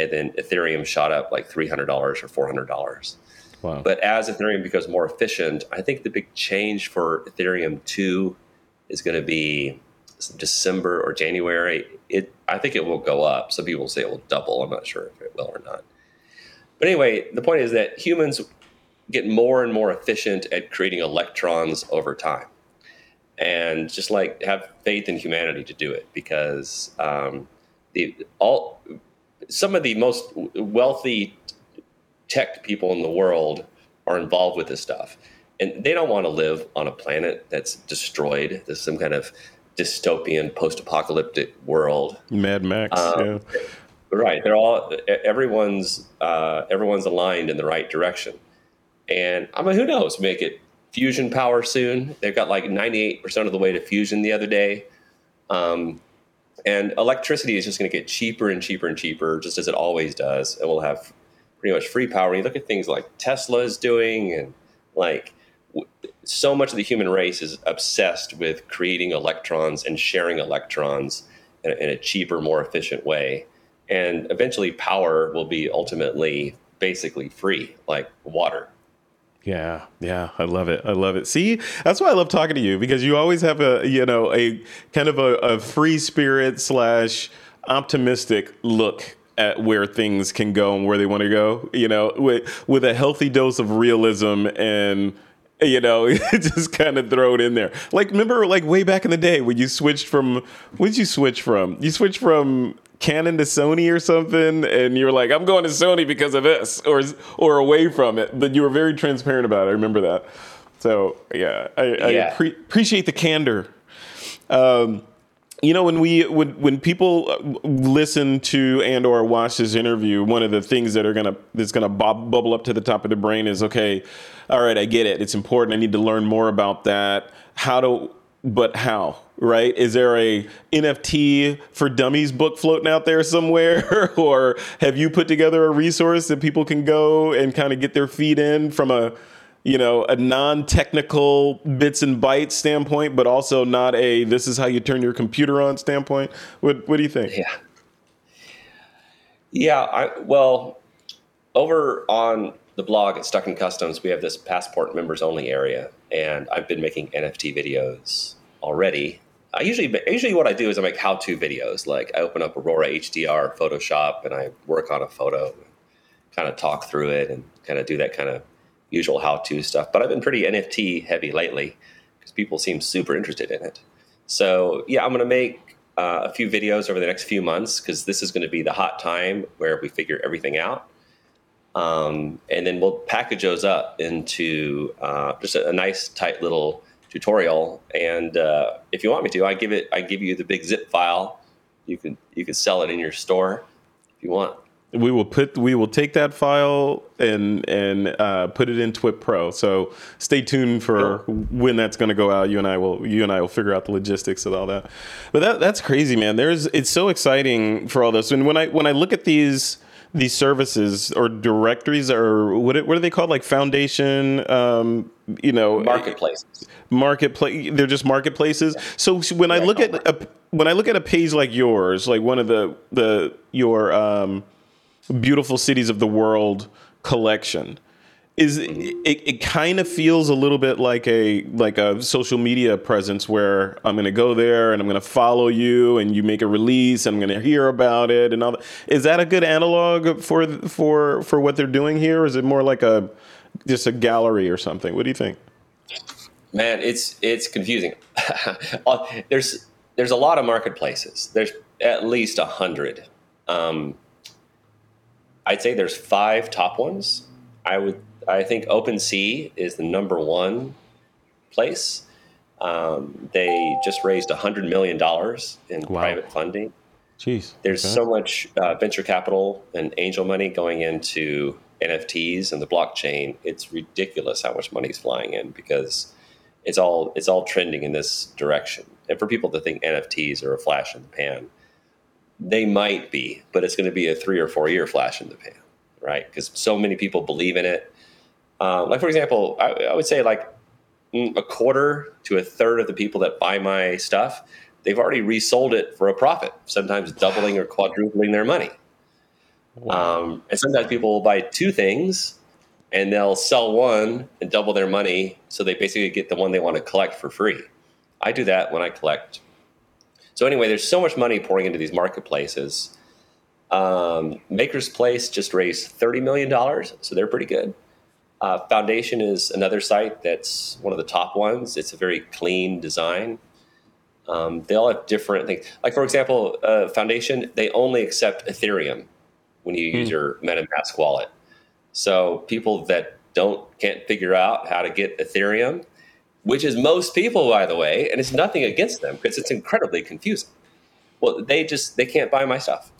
and then Ethereum shot up like three hundred dollars or four hundred dollars. Wow. But as Ethereum becomes more efficient, I think the big change for Ethereum two is going to be December or January, it I think it will go up. Some people say it will double. I'm not sure if it will or not. But anyway, the point is that humans get more and more efficient at creating electrons over time, and just like have faith in humanity to do it because um, the all some of the most wealthy tech people in the world are involved with this stuff and they don't want to live on a planet that's destroyed. There's some kind of dystopian post-apocalyptic world. Mad Max, um, yeah. Right. They're all everyone's uh, everyone's aligned in the right direction. And I mean, who knows? Make it fusion power soon. They've got like 98% of the way to fusion the other day. Um, and electricity is just going to get cheaper and cheaper and cheaper, just as it always does. And we'll have pretty much free power. you look at things like Tesla is doing, and like so much of the human race is obsessed with creating electrons and sharing electrons in a, in a cheaper, more efficient way. And eventually, power will be ultimately basically free, like water. Yeah, yeah, I love it. I love it. See, that's why I love talking to you because you always have a, you know, a kind of a, a free spirit slash optimistic look at where things can go and where they want to go. You know, with with a healthy dose of realism and you know, just kind of throw it in there. Like, remember, like way back in the day when you switched from, what did you switch from? You switched from Canon to Sony or something, and you're like, I'm going to Sony because of this, or or away from it. But you were very transparent about it. I remember that. So yeah, I, yeah. I pre- appreciate the candor. Um, you know when we when when people uh, listen to and or watch this interview one of the things that are gonna that's gonna bob, bubble up to the top of the brain is okay all right i get it it's important i need to learn more about that how to but how right is there a nft for dummies book floating out there somewhere or have you put together a resource that people can go and kind of get their feet in from a you know, a non-technical bits and bytes standpoint, but also not a this is how you turn your computer on standpoint. What what do you think? Yeah. Yeah, I, well, over on the blog at Stuck in Customs, we have this passport members only area, and I've been making NFT videos already. I usually usually what I do is I make how to videos. Like I open up Aurora HDR, Photoshop, and I work on a photo, kind of talk through it, and kind of do that kind of usual how to stuff. But I've been pretty NFT heavy lately because people seem super interested in it. So yeah, I'm going to make uh, a few videos over the next few months because this is going to be the hot time where we figure everything out. Um, and then we'll package those up into uh, just a, a, nice, tight little tutorial. And uh, if you want me to, I give it. I give you the big zip file. You can you can sell it in your store if you want we will put we will take that file and and uh, put it in Twip Pro. So stay tuned for when that's going to go out. You and I will you and I will figure out the logistics of all that. But that that's crazy, man. There's it's so exciting for all this. And when I when I look at these these services or directories or what what are they called like foundation um, you know marketplaces marketplace they're just marketplaces yeah. so when i look at a, when i look at a page like yours like one of the the your um, beautiful cities of the world collection is it, it kind of feels a little bit like a like a social media presence where I'm going to go there and I'm going to follow you and you make a release and I'm going to hear about it and all that. Is that a good analog for for for what they're doing here? Or is it more like a just a gallery or something? What do you think? Man, it's it's confusing. Uh, there's there's a lot of marketplaces. There's at least a hundred. Um, I'd say there's five top ones. I would I think OpenSea is the number one place. Um, they just raised a $100 million in wow. private funding. Jeez. There's okay. so much uh, venture capital and angel money going into NFTs and the blockchain. It's ridiculous how much money is flying in because it's all it's all trending in this direction. And for people to think NFTs are a flash in the pan, they might be, but it's going to be a three or four year flash in the pan, right? Because so many people believe in it. Um, like for example, I, I, would say like mm, a quarter to a third of the people that buy my stuff, they've already resold it for a profit, sometimes doubling or quadrupling their money. Um, and sometimes people will buy two things and they'll sell one and double their money, so they basically get the one they want to collect for free. I do that when I collect. So anyway, there's so much money pouring into these marketplaces. Um, MakersPlace just raised thirty million dollars, so they're pretty good. Uh, Foundation is another site that's one of the top ones. It's a very clean design. Um, they all have different things. Like for example, uh, Foundation they only accept Ethereum when you use mm. your MetaMask wallet. So people that don't can't figure out how to get Ethereum, which is most people, by the way, and it's nothing against them because it's incredibly confusing. Well, they just they can't buy my stuff.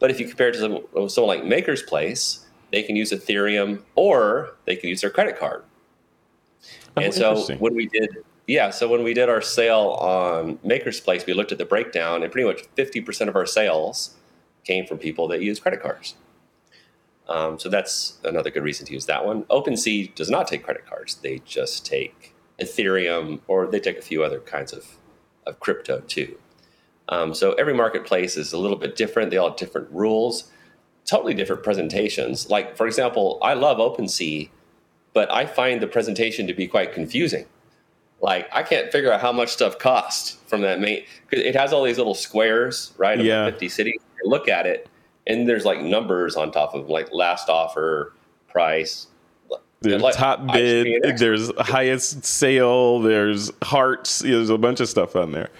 But if you compare it to someone, someone like MakersPlace, they can use Ethereum or they can use their credit card. Oh, and so when we did, yeah, so when we did our sale on MakersPlace, we looked at the breakdown, and pretty much 50% of our sales came from people that use credit cards. Um, so that's another good reason to use that one. OpenSea does not take credit cards; they just take Ethereum, or they take a few other kinds of, of crypto too. Um, so every marketplace is a little bit different. They all have different rules totally different presentations. Like, for example, I love OpenSea, but I find the presentation to be quite confusing. Like, I can't figure out how much stuff costs from that main, because it has all these little squares, right? Yeah. 50 cities. look at it, and there's like numbers on top of like last offer, price. There's like, top bid, there's highest sale, there's hearts, there's a bunch of stuff on there.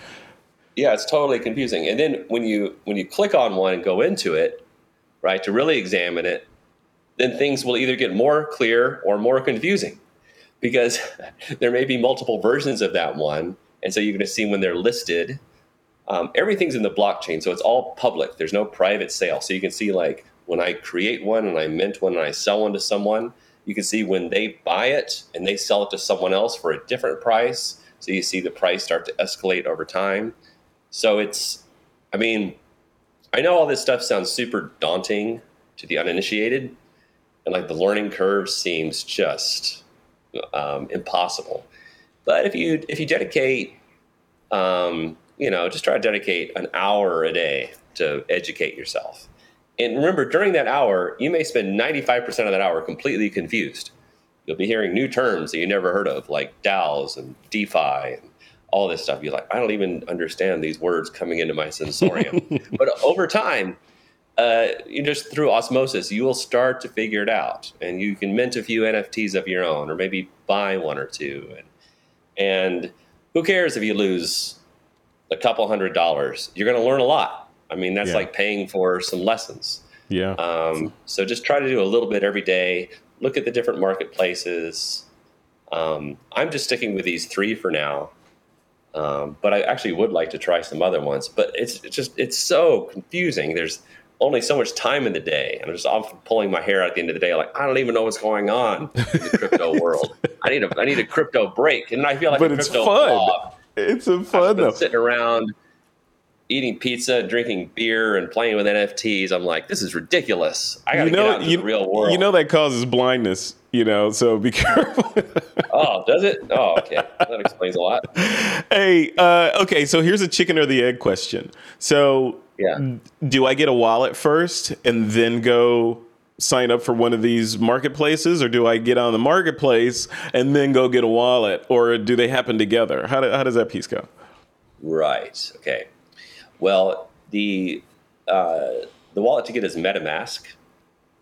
Yeah, it's totally confusing. And then when you when you click on one and go into it, right, to really examine it, then things will either get more clear or more confusing because there may be multiple versions of that one. And so you're going to see when they're listed, um, everything's in the blockchain. So it's all public. There's no private sale. So you can see, like, when I create one and I mint one and I sell one to someone, you can see when they buy it and they sell it to someone else for a different price. So you see the price start to escalate over time. So it's, I mean, I know all this stuff sounds super daunting to the uninitiated, and like the learning curve seems just um, impossible. But if you if you dedicate, um, you know, just try to dedicate an hour a day to educate yourself. And remember, during that hour, you may spend 95% of that hour completely confused. You'll be hearing new terms that you never heard of, like DAOs and DeFi and all this stuff. You're like, I don't even understand these words coming into my sensorium. but over time, uh, you just through osmosis, you will start to figure it out, and you can mint a few NFTs of your own, or maybe buy one or two. And and who cares if you lose a couple hundred dollars? You're going to learn a lot. I mean, that's yeah. like paying for some lessons. Yeah. Um, so just try to do a little bit every day. Look at the different marketplaces. Um, I'm just sticking with these three for now. Um, but I actually would like to try some other ones. But it's, it's just it's so confusing. There's only so much time in the day, and I'm just often pulling my hair out at the end of the day. Like I don't even know what's going on in the crypto world. I need a I need a crypto break, and I feel like but a it's fun. blob. It's a fun though. Sitting around. eating pizza, drinking beer, and playing with NFTs. I'm like, this is ridiculous. I got to You know, get out into you, the real world. you know that causes blindness. You know, so be careful. oh, does it? Oh, okay. That explains a lot. hey, uh, okay. So here's a chicken or the egg question. So, Yeah. do I get a wallet first and then go sign up for one of these marketplaces, or do I get on the marketplace and then go get a wallet, or do they happen together? How, do, how does that piece go? Right. Okay. Well, the uh, the wallet to get is MetaMask.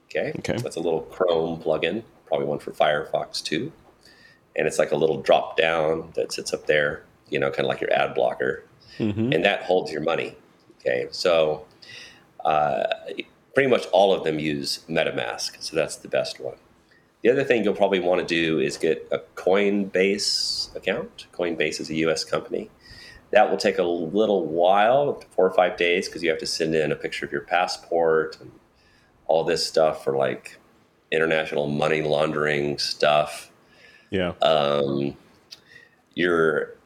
Okay. Okay. That's a little Chrome plugin, probably one for Firefox too. And it's like a little drop down that sits up there, you know, kind of like your ad blocker, and that holds your money. Okay. So uh, pretty much all of them use MetaMask, so that's the best one. The other thing you'll probably want to do is get a Coinbase account. Coinbase is a U.S. company. That will take a little while, four or five days, because you have to send in a picture of your passport and all this stuff for like international money laundering stuff. Yeah. Um, your,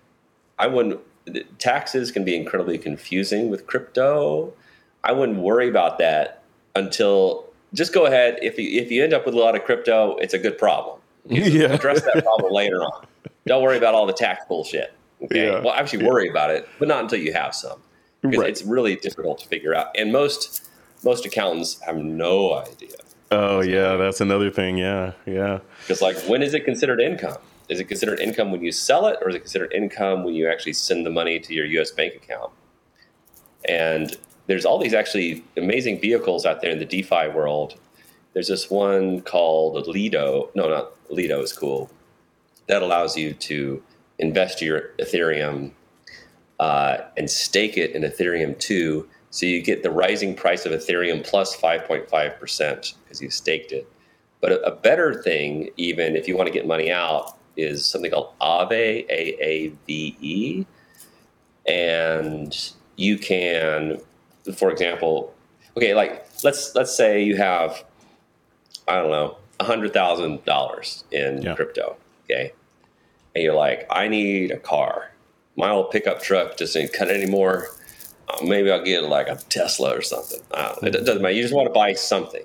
I wouldn't. The Taxes can be incredibly confusing with crypto. I wouldn't worry about that until just go ahead. If you if you end up with a lot of crypto, it's a good problem. yeah. Address that problem later on. Don't worry about all the tax bullshit. Okay. Yeah. Well, actually, worry about it, but not until you have some, because Right. it's really difficult to figure out. And most most accountants have no idea. Oh, yeah. That's another thing. Yeah. Yeah. Because, like, when is it considered income? Is it considered income when you sell it, or is it considered income when you actually send the money to your U.S. bank account? And there's all these actually amazing vehicles out there in the DeFi world. There's this one called Lido. No, not Lido is cool. That allows you to invest your Ethereum uh, and stake it in Ethereum too. So you get the rising price of Ethereum plus 5.5% because you staked it. But a better thing, even if you want to get money out, is something called Aave, A A V E. And you can, for example, okay, like let's let's say you have, I don't know, hundred thousand dollars in Yeah. crypto, okay, and you're like, I need a car. My old pickup truck just ain't cut anymore. Uh, maybe I'll get like a Tesla or something. I. It doesn't matter. You just want to buy something.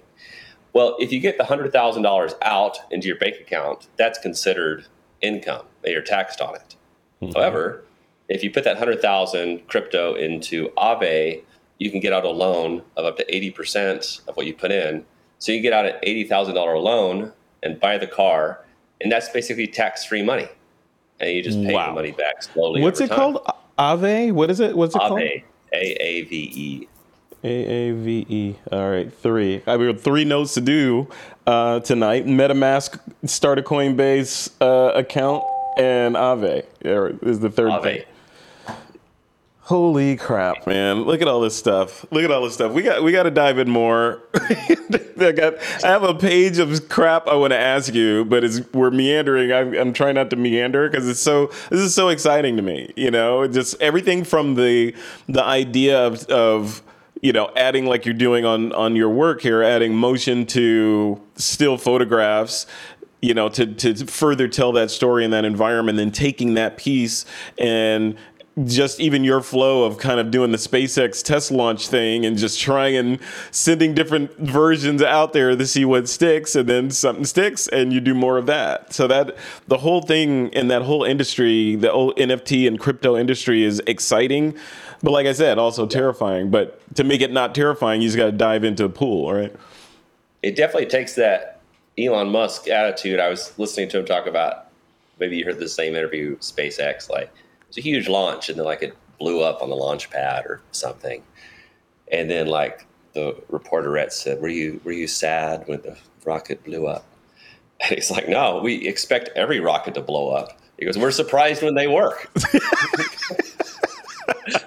Well, if you get the hundred thousand dollars out into your bank account, that's considered income. and You're taxed on it. Hmm. However, if you put that hundred thousand crypto into Aave, you can get out a loan of up to eighty percent of what you put in. So you get out an eighty thousand dollar loan and buy the car, and that's basically tax free money, and you just pay Wow. the money back slowly. What's it time. called? Ave? What is it? What's it called? Aave, A A V E. A A V E. All right, three. I have three notes to do uh, tonight. MetaMask, start a Coinbase uh, account, and Aave is the third thing. Holy crap, man! Look at all this stuff. Look at all this stuff. We got we got to dive in more. I got I have a page of crap I want to ask you, but it's we're meandering. I'm, I'm trying not to meander because it's so this is so exciting to me. You know, just everything from the the idea of of you know adding like you're doing on on your work here, adding motion to still photographs you know, to, to further tell that story in that environment, then taking that piece and just even your flow of kind of doing the SpaceX test launch thing and just trying and sending different versions out there to see what sticks and then something sticks and you do more of that. So that the whole thing in that whole industry, the whole NFT and crypto industry is exciting. But like I said, also terrifying. But to make it not terrifying, you just got to dive into a pool, right? it definitely takes that Elon Musk attitude. I was listening to him talk about maybe you heard the same interview SpaceX like it was a huge launch and then like it blew up on the launch pad or something. And then like the reporterette said, "Were you were you sad when the rocket blew up?" And he's like, "No, we expect every rocket to blow up." He goes, "We're surprised when they work."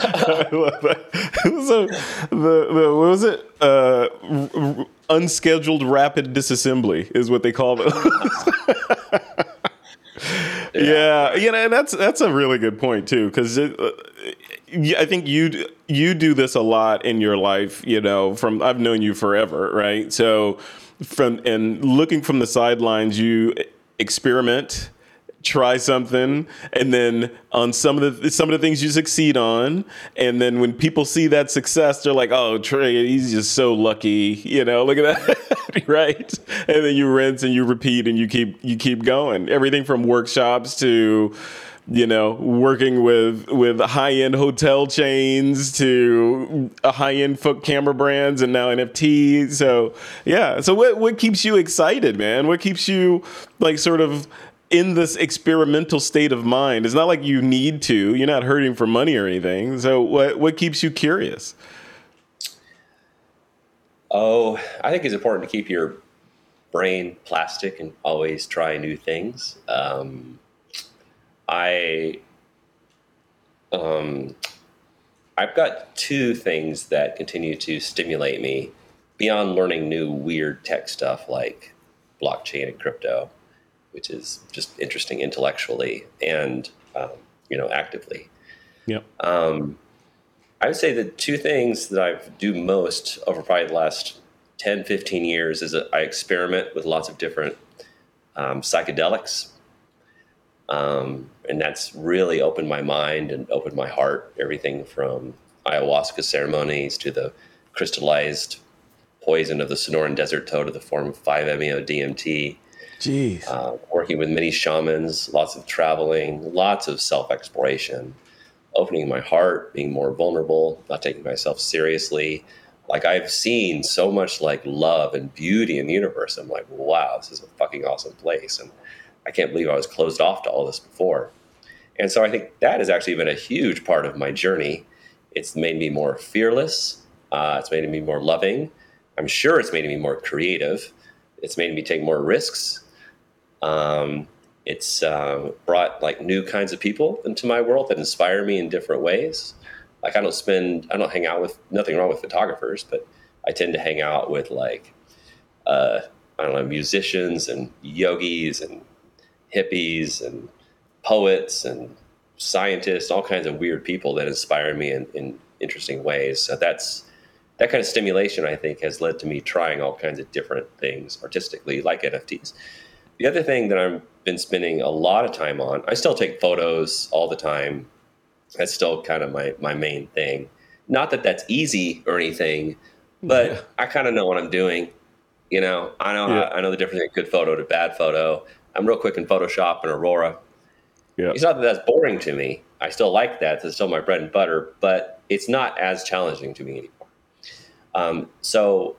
I love that. It was a, the, the what was it? Uh, r- r- unscheduled rapid disassembly is what they called it. yeah, you know, and that's that's a really good point too, because uh, I think you you do this a lot in your life. You know, from I've known you forever, right? So from and looking from the sidelines, you experiment try something and then on some of the some of the things you succeed on and then when people see that success they're like oh trey he's just so lucky you know look at that right and then you rinse and you repeat and you keep you keep going everything from workshops to you know, working with with high end hotel chains to high end foot camera brands and now NFT. So yeah. So what what keeps you excited, man? What keeps you like sort of in this experimental state of mind? It's not like you need to. You're not hurting for money or anything. So what what keeps you curious? Oh, I think it's important to keep your brain plastic and always try new things. Um, I um, I've got two things that continue to stimulate me beyond learning new weird tech stuff like blockchain and crypto, which is just interesting intellectually and um, you know actively. Yep. Um, I would say the two things that I do most over probably the last 10, 15 years is that I experiment with lots of different um, psychedelics um, and that's really opened my mind and opened my heart. Everything from ayahuasca ceremonies to the crystallized poison of the Sonoran Desert toad to the form of 5-MeO DMT. Jeez. Uh, working with many shamans, lots of traveling, lots of self-exploration, opening my heart, being more vulnerable, not taking myself seriously. Like I've seen so much like love and beauty in the universe. I'm like, wow, this is a fucking awesome place. And I can't believe I was closed off to all this before. And so I think that has actually been a huge part of my journey. It's made me more fearless. Uh, it's made me more loving. I'm sure it's made me more creative. It's made me take more risks. Um, it's uh, brought like new kinds of people into my world that inspire me in different ways. Like I don't spend, I don't hang out with nothing wrong with photographers, but I tend to hang out with like, uh, I don't know, musicians and yogis and hippies and poets and scientists, all kinds of weird people that inspire me in, in interesting ways. So that's that kind of stimulation, I think, has led to me trying all kinds of different things artistically, like NFTs. The other thing that I've been spending a lot of time on, I still take photos all the time. That's still kind of my, my main thing. Not that that's easy or anything, but yeah. I kind of know what I'm doing. You know, I know yeah. I know the difference between a good photo to bad photo. I'm real quick in Photoshop and Aurora. Yeah. It's not that that's boring to me. I still like that. It's still my bread and butter, but it's not as challenging to me anymore. Um, so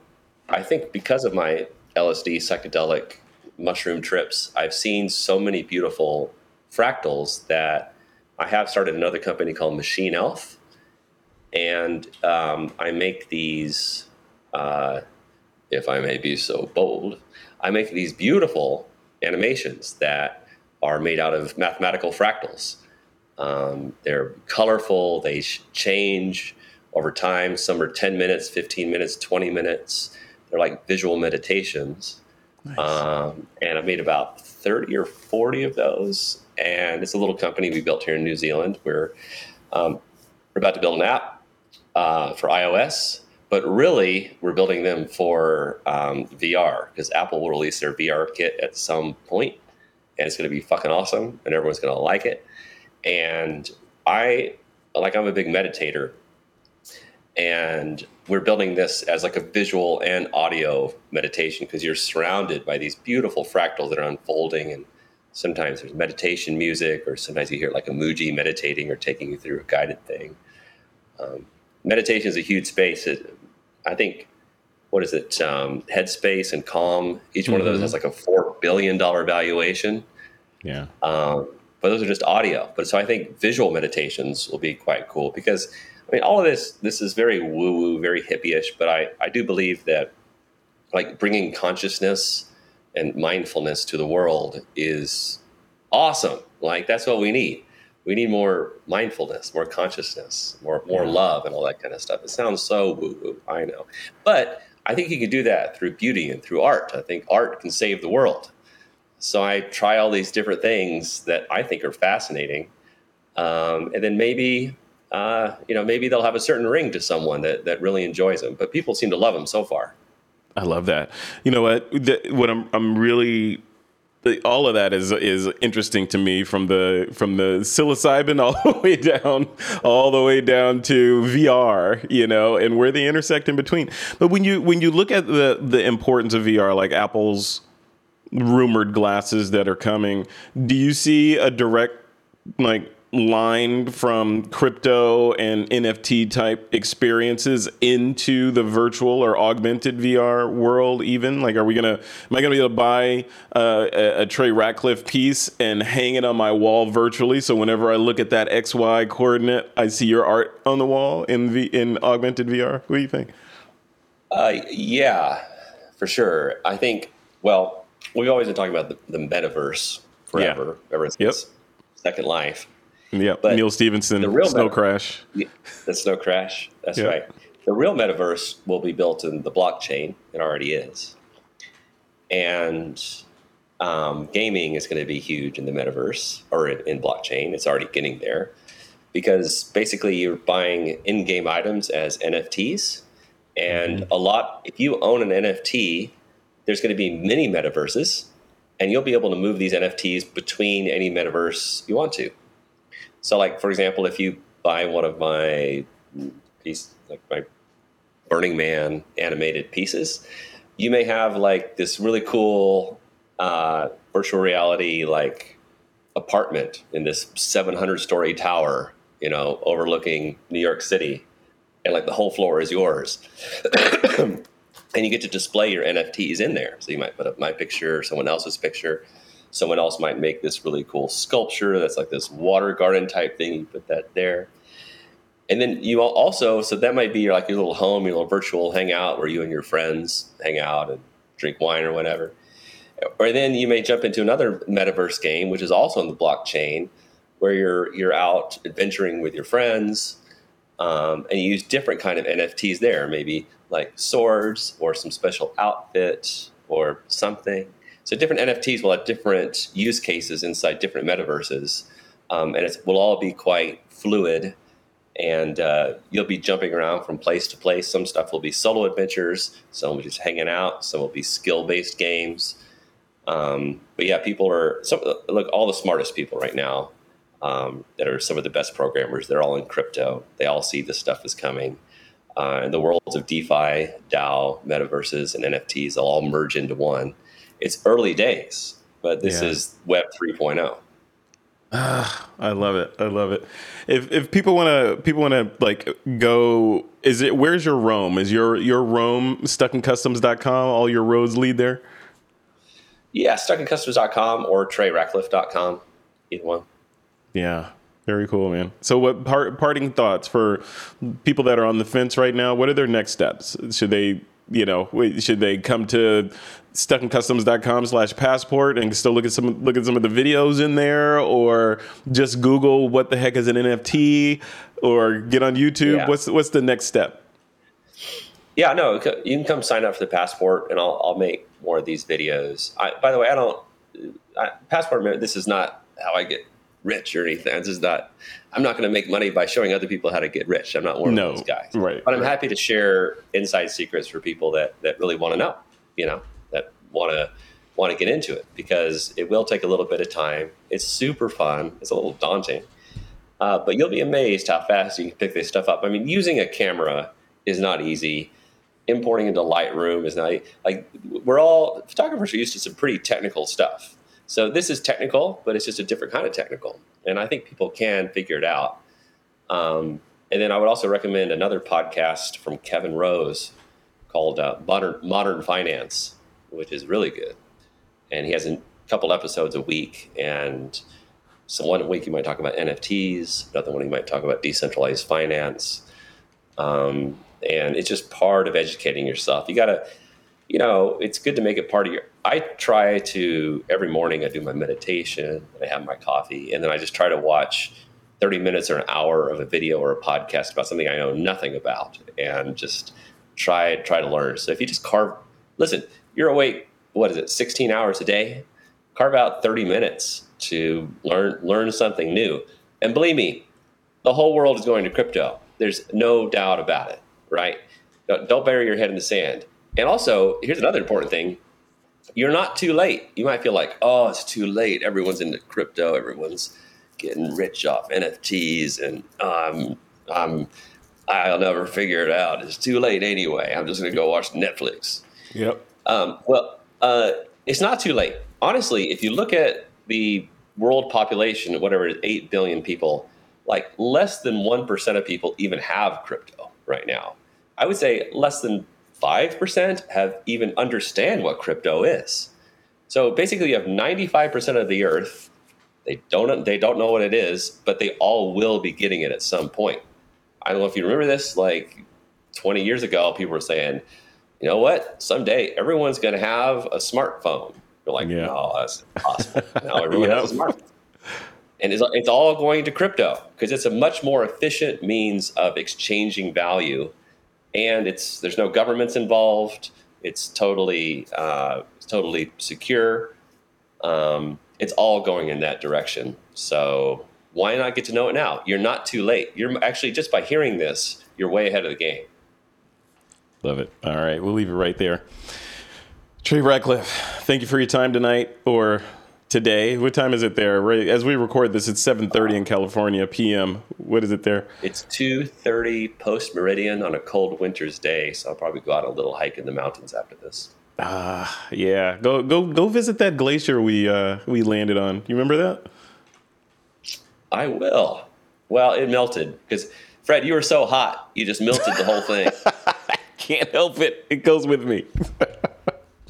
I think because of my LSD psychedelic mushroom trips, I've seen so many beautiful fractals that I have started another company called Machine Elf. And um, I make these, uh, if I may be so bold, I make these beautiful animations that are made out of mathematical fractals. Um, they're colorful, they change over time. Some are 10 minutes, 15 minutes, 20 minutes. They're like visual meditations. Nice. Um, and I've made about 30 or 40 of those. And it's a little company we built here in New Zealand. We're, um, we're about to build an app uh, for iOS but really, we're building them for um, VR because Apple will release their VR kit at some point, and it's going to be fucking awesome, and everyone's going to like it. And I, like, I'm a big meditator, and we're building this as like a visual and audio meditation because you're surrounded by these beautiful fractals that are unfolding and sometimes there's meditation music or sometimes you hear like a muji meditating or taking you through a guided thing um, meditation is a huge space it, I think what is it? Um, Headspace and Calm. Each mm-hmm. one of those mm-hmm. has like a four billion dollar valuation. Yeah. Um, but those are just audio. But so I think visual meditations will be quite cool because I mean all of this this is very woo woo, very hippie-ish. But I I do believe that like bringing consciousness and mindfulness to the world is awesome. Like that's what we need we need more mindfulness, more consciousness, more more yeah. love, and all that kind of stuff. It sounds so woo woo, I know, but I think you can do that through beauty and through art. I think art can save the world. So I try all these different things that I think are fascinating, um, and then maybe uh, you know maybe they'll have a certain ring to someone that that really enjoys them. But people seem to love them so far. I love that. You know what? The, what I'm I'm really all of that is is interesting to me from the from the psilocybin all the way down all the way down to VR, you know, and where they intersect in between. But when you when you look at the the importance of VR, like Apple's rumored glasses that are coming, do you see a direct like line from crypto and NFT type experiences into the virtual or augmented VR world even? Like are we gonna am I gonna be able to buy uh, a, a Trey Ratcliff piece and hang it on my wall virtually? So whenever I look at that XY coordinate I see your art on the wall in v, in augmented VR what do you think? Uh, yeah for sure. I think well we've always been talking about the, the metaverse forever yeah. ever since yep. Second Life yeah, but Neal Stephenson, the real Snow meta- Crash. The Snow Crash. That's yeah. right. The real metaverse will be built in the blockchain. It already is, and um, gaming is going to be huge in the metaverse or in, in blockchain. It's already getting there because basically you're buying in-game items as NFTs, and mm-hmm. a lot. If you own an NFT, there's going to be many metaverses, and you'll be able to move these NFTs between any metaverse you want to. So, like for example, if you buy one of my piece, like my Burning Man animated pieces, you may have like this really cool uh, virtual reality like apartment in this 700 story tower, you know, overlooking New York City, and like the whole floor is yours. and you get to display your NFTs in there. So you might put up my picture, someone else's picture Someone else might make this really cool sculpture that's like this water garden type thing. You put that there. And then you also, so that might be your, like your little home, your little virtual hangout where you and your friends hang out and drink wine or whatever. Or then you may jump into another metaverse game, which is also on the blockchain, where you're you're out adventuring with your friends, um, and you use different kind of NFTs there, maybe like swords or some special outfit or something. So different NFTs will have different use cases inside different metaverses, um, and it will all be quite fluid. And uh, you'll be jumping around from place to place. Some stuff will be solo adventures, some will be just hanging out, some will be skill based games. Um, but yeah, people are some, look all the smartest people right now um, that are some of the best programmers. They're all in crypto. They all see this stuff is coming. Uh, and the worlds of DeFi, DAO, metaverses, and NFTs will all merge into one it's early days, but this yeah. is Web 3.0. Ah, I love it. I love it. If if people want to people want to like go is it where's your Rome? Is your your Rome stuckincustoms.com all your roads lead there? Yeah, stuckincustoms.com or treyratcliff.com. Either one. Yeah. Very cool, man. So, what part, parting thoughts for people that are on the fence right now? What are their next steps? Should they you know, should they come to stuckincustoms.com slash passport and still look at some look at some of the videos in there or just Google what the heck is an NFT or get on YouTube? Yeah. What's what's the next step? Yeah, no, you can come sign up for the passport and I'll, I'll make more of these videos. I, by the way, I don't, I, passport, this is not how I get rich or anything. This is not. I'm not going to make money by showing other people how to get rich. I'm not one no, of those guys. Right. But I'm happy to share inside secrets for people that that really want to know. You know, that want to want to get into it because it will take a little bit of time. It's super fun. It's a little daunting, uh, but you'll be amazed how fast you can pick this stuff up. I mean, using a camera is not easy. Importing into Lightroom is not like we're all photographers are used to some pretty technical stuff so this is technical, but it's just a different kind of technical, and I think people can figure it out. Um, and then I would also recommend another podcast from Kevin Rose called uh, Modern Modern Finance, which is really good. And he has a couple episodes a week. And so one week you might talk about NFTs, another one you might talk about decentralized finance. Um, and it's just part of educating yourself. You got to, you know, it's good to make it part of your I try to every morning I do my meditation, I have my coffee, and then I just try to watch 30 minutes or an hour of a video or a podcast about something I know nothing about and just try try to learn. So if you just carve listen, you're awake, what is it, 16 hours a day? Carve out 30 minutes to learn learn something new. And believe me, the whole world is going to crypto. There's no doubt about it, right? Don't bury your head in the sand. And also, here's another important thing you're not too late. You might feel like, oh, it's too late. Everyone's into crypto. Everyone's getting rich off NFTs, and um, I'm I'll never figure it out. It's too late anyway. I'm just going to go watch Netflix. Yep. Um, well, uh, it's not too late. Honestly, if you look at the world population, whatever it is, 8 billion people, like less than 1% of people even have crypto right now. I would say less than 5% have even understand what crypto is. So basically you have 95% of the earth they don't they don't know what it is, but they all will be getting it at some point. I don't know if you remember this, like 20 years ago, people were saying, you know what? Someday everyone's going to have a smartphone. You're like, yeah. no, that's impossible. now everyone has a smartphone. And it's, it's all going to crypto because it's a much more efficient means of exchanging value. And it's there's no governments involved. It's totally uh, totally secure. Um, it's all going in that direction. So why not get to know it now? You're not too late. You're actually just by hearing this, you're way ahead of the game. Love it. All right, we'll leave it right there. Trey Ratcliff, thank you for your time tonight or today. What time is it there? Right as we record this, it's 7:30 in California p.m. What is it there? It's 2:30 post meridian on a cold winter's day, so I'll probably go out on a little hike in the mountains after this. Ah, uh, yeah. Go go go visit that glacier we uh we landed on. You remember that? I will. Well, it melted because Fred, you were so hot, you just melted the whole thing. I can't help it. It goes with me.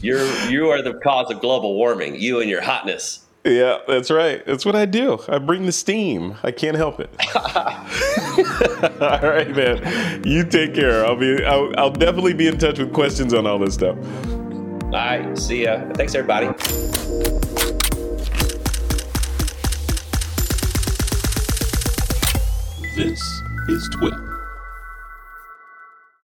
You're you are the cause of global warming. You and your hotness. Yeah, that's right. That's what I do. I bring the steam. I can't help it. all right, man. You take care. I'll be. I'll, I'll definitely be in touch with questions on all this stuff. All right. See ya. Thanks, everybody. This is TWiP.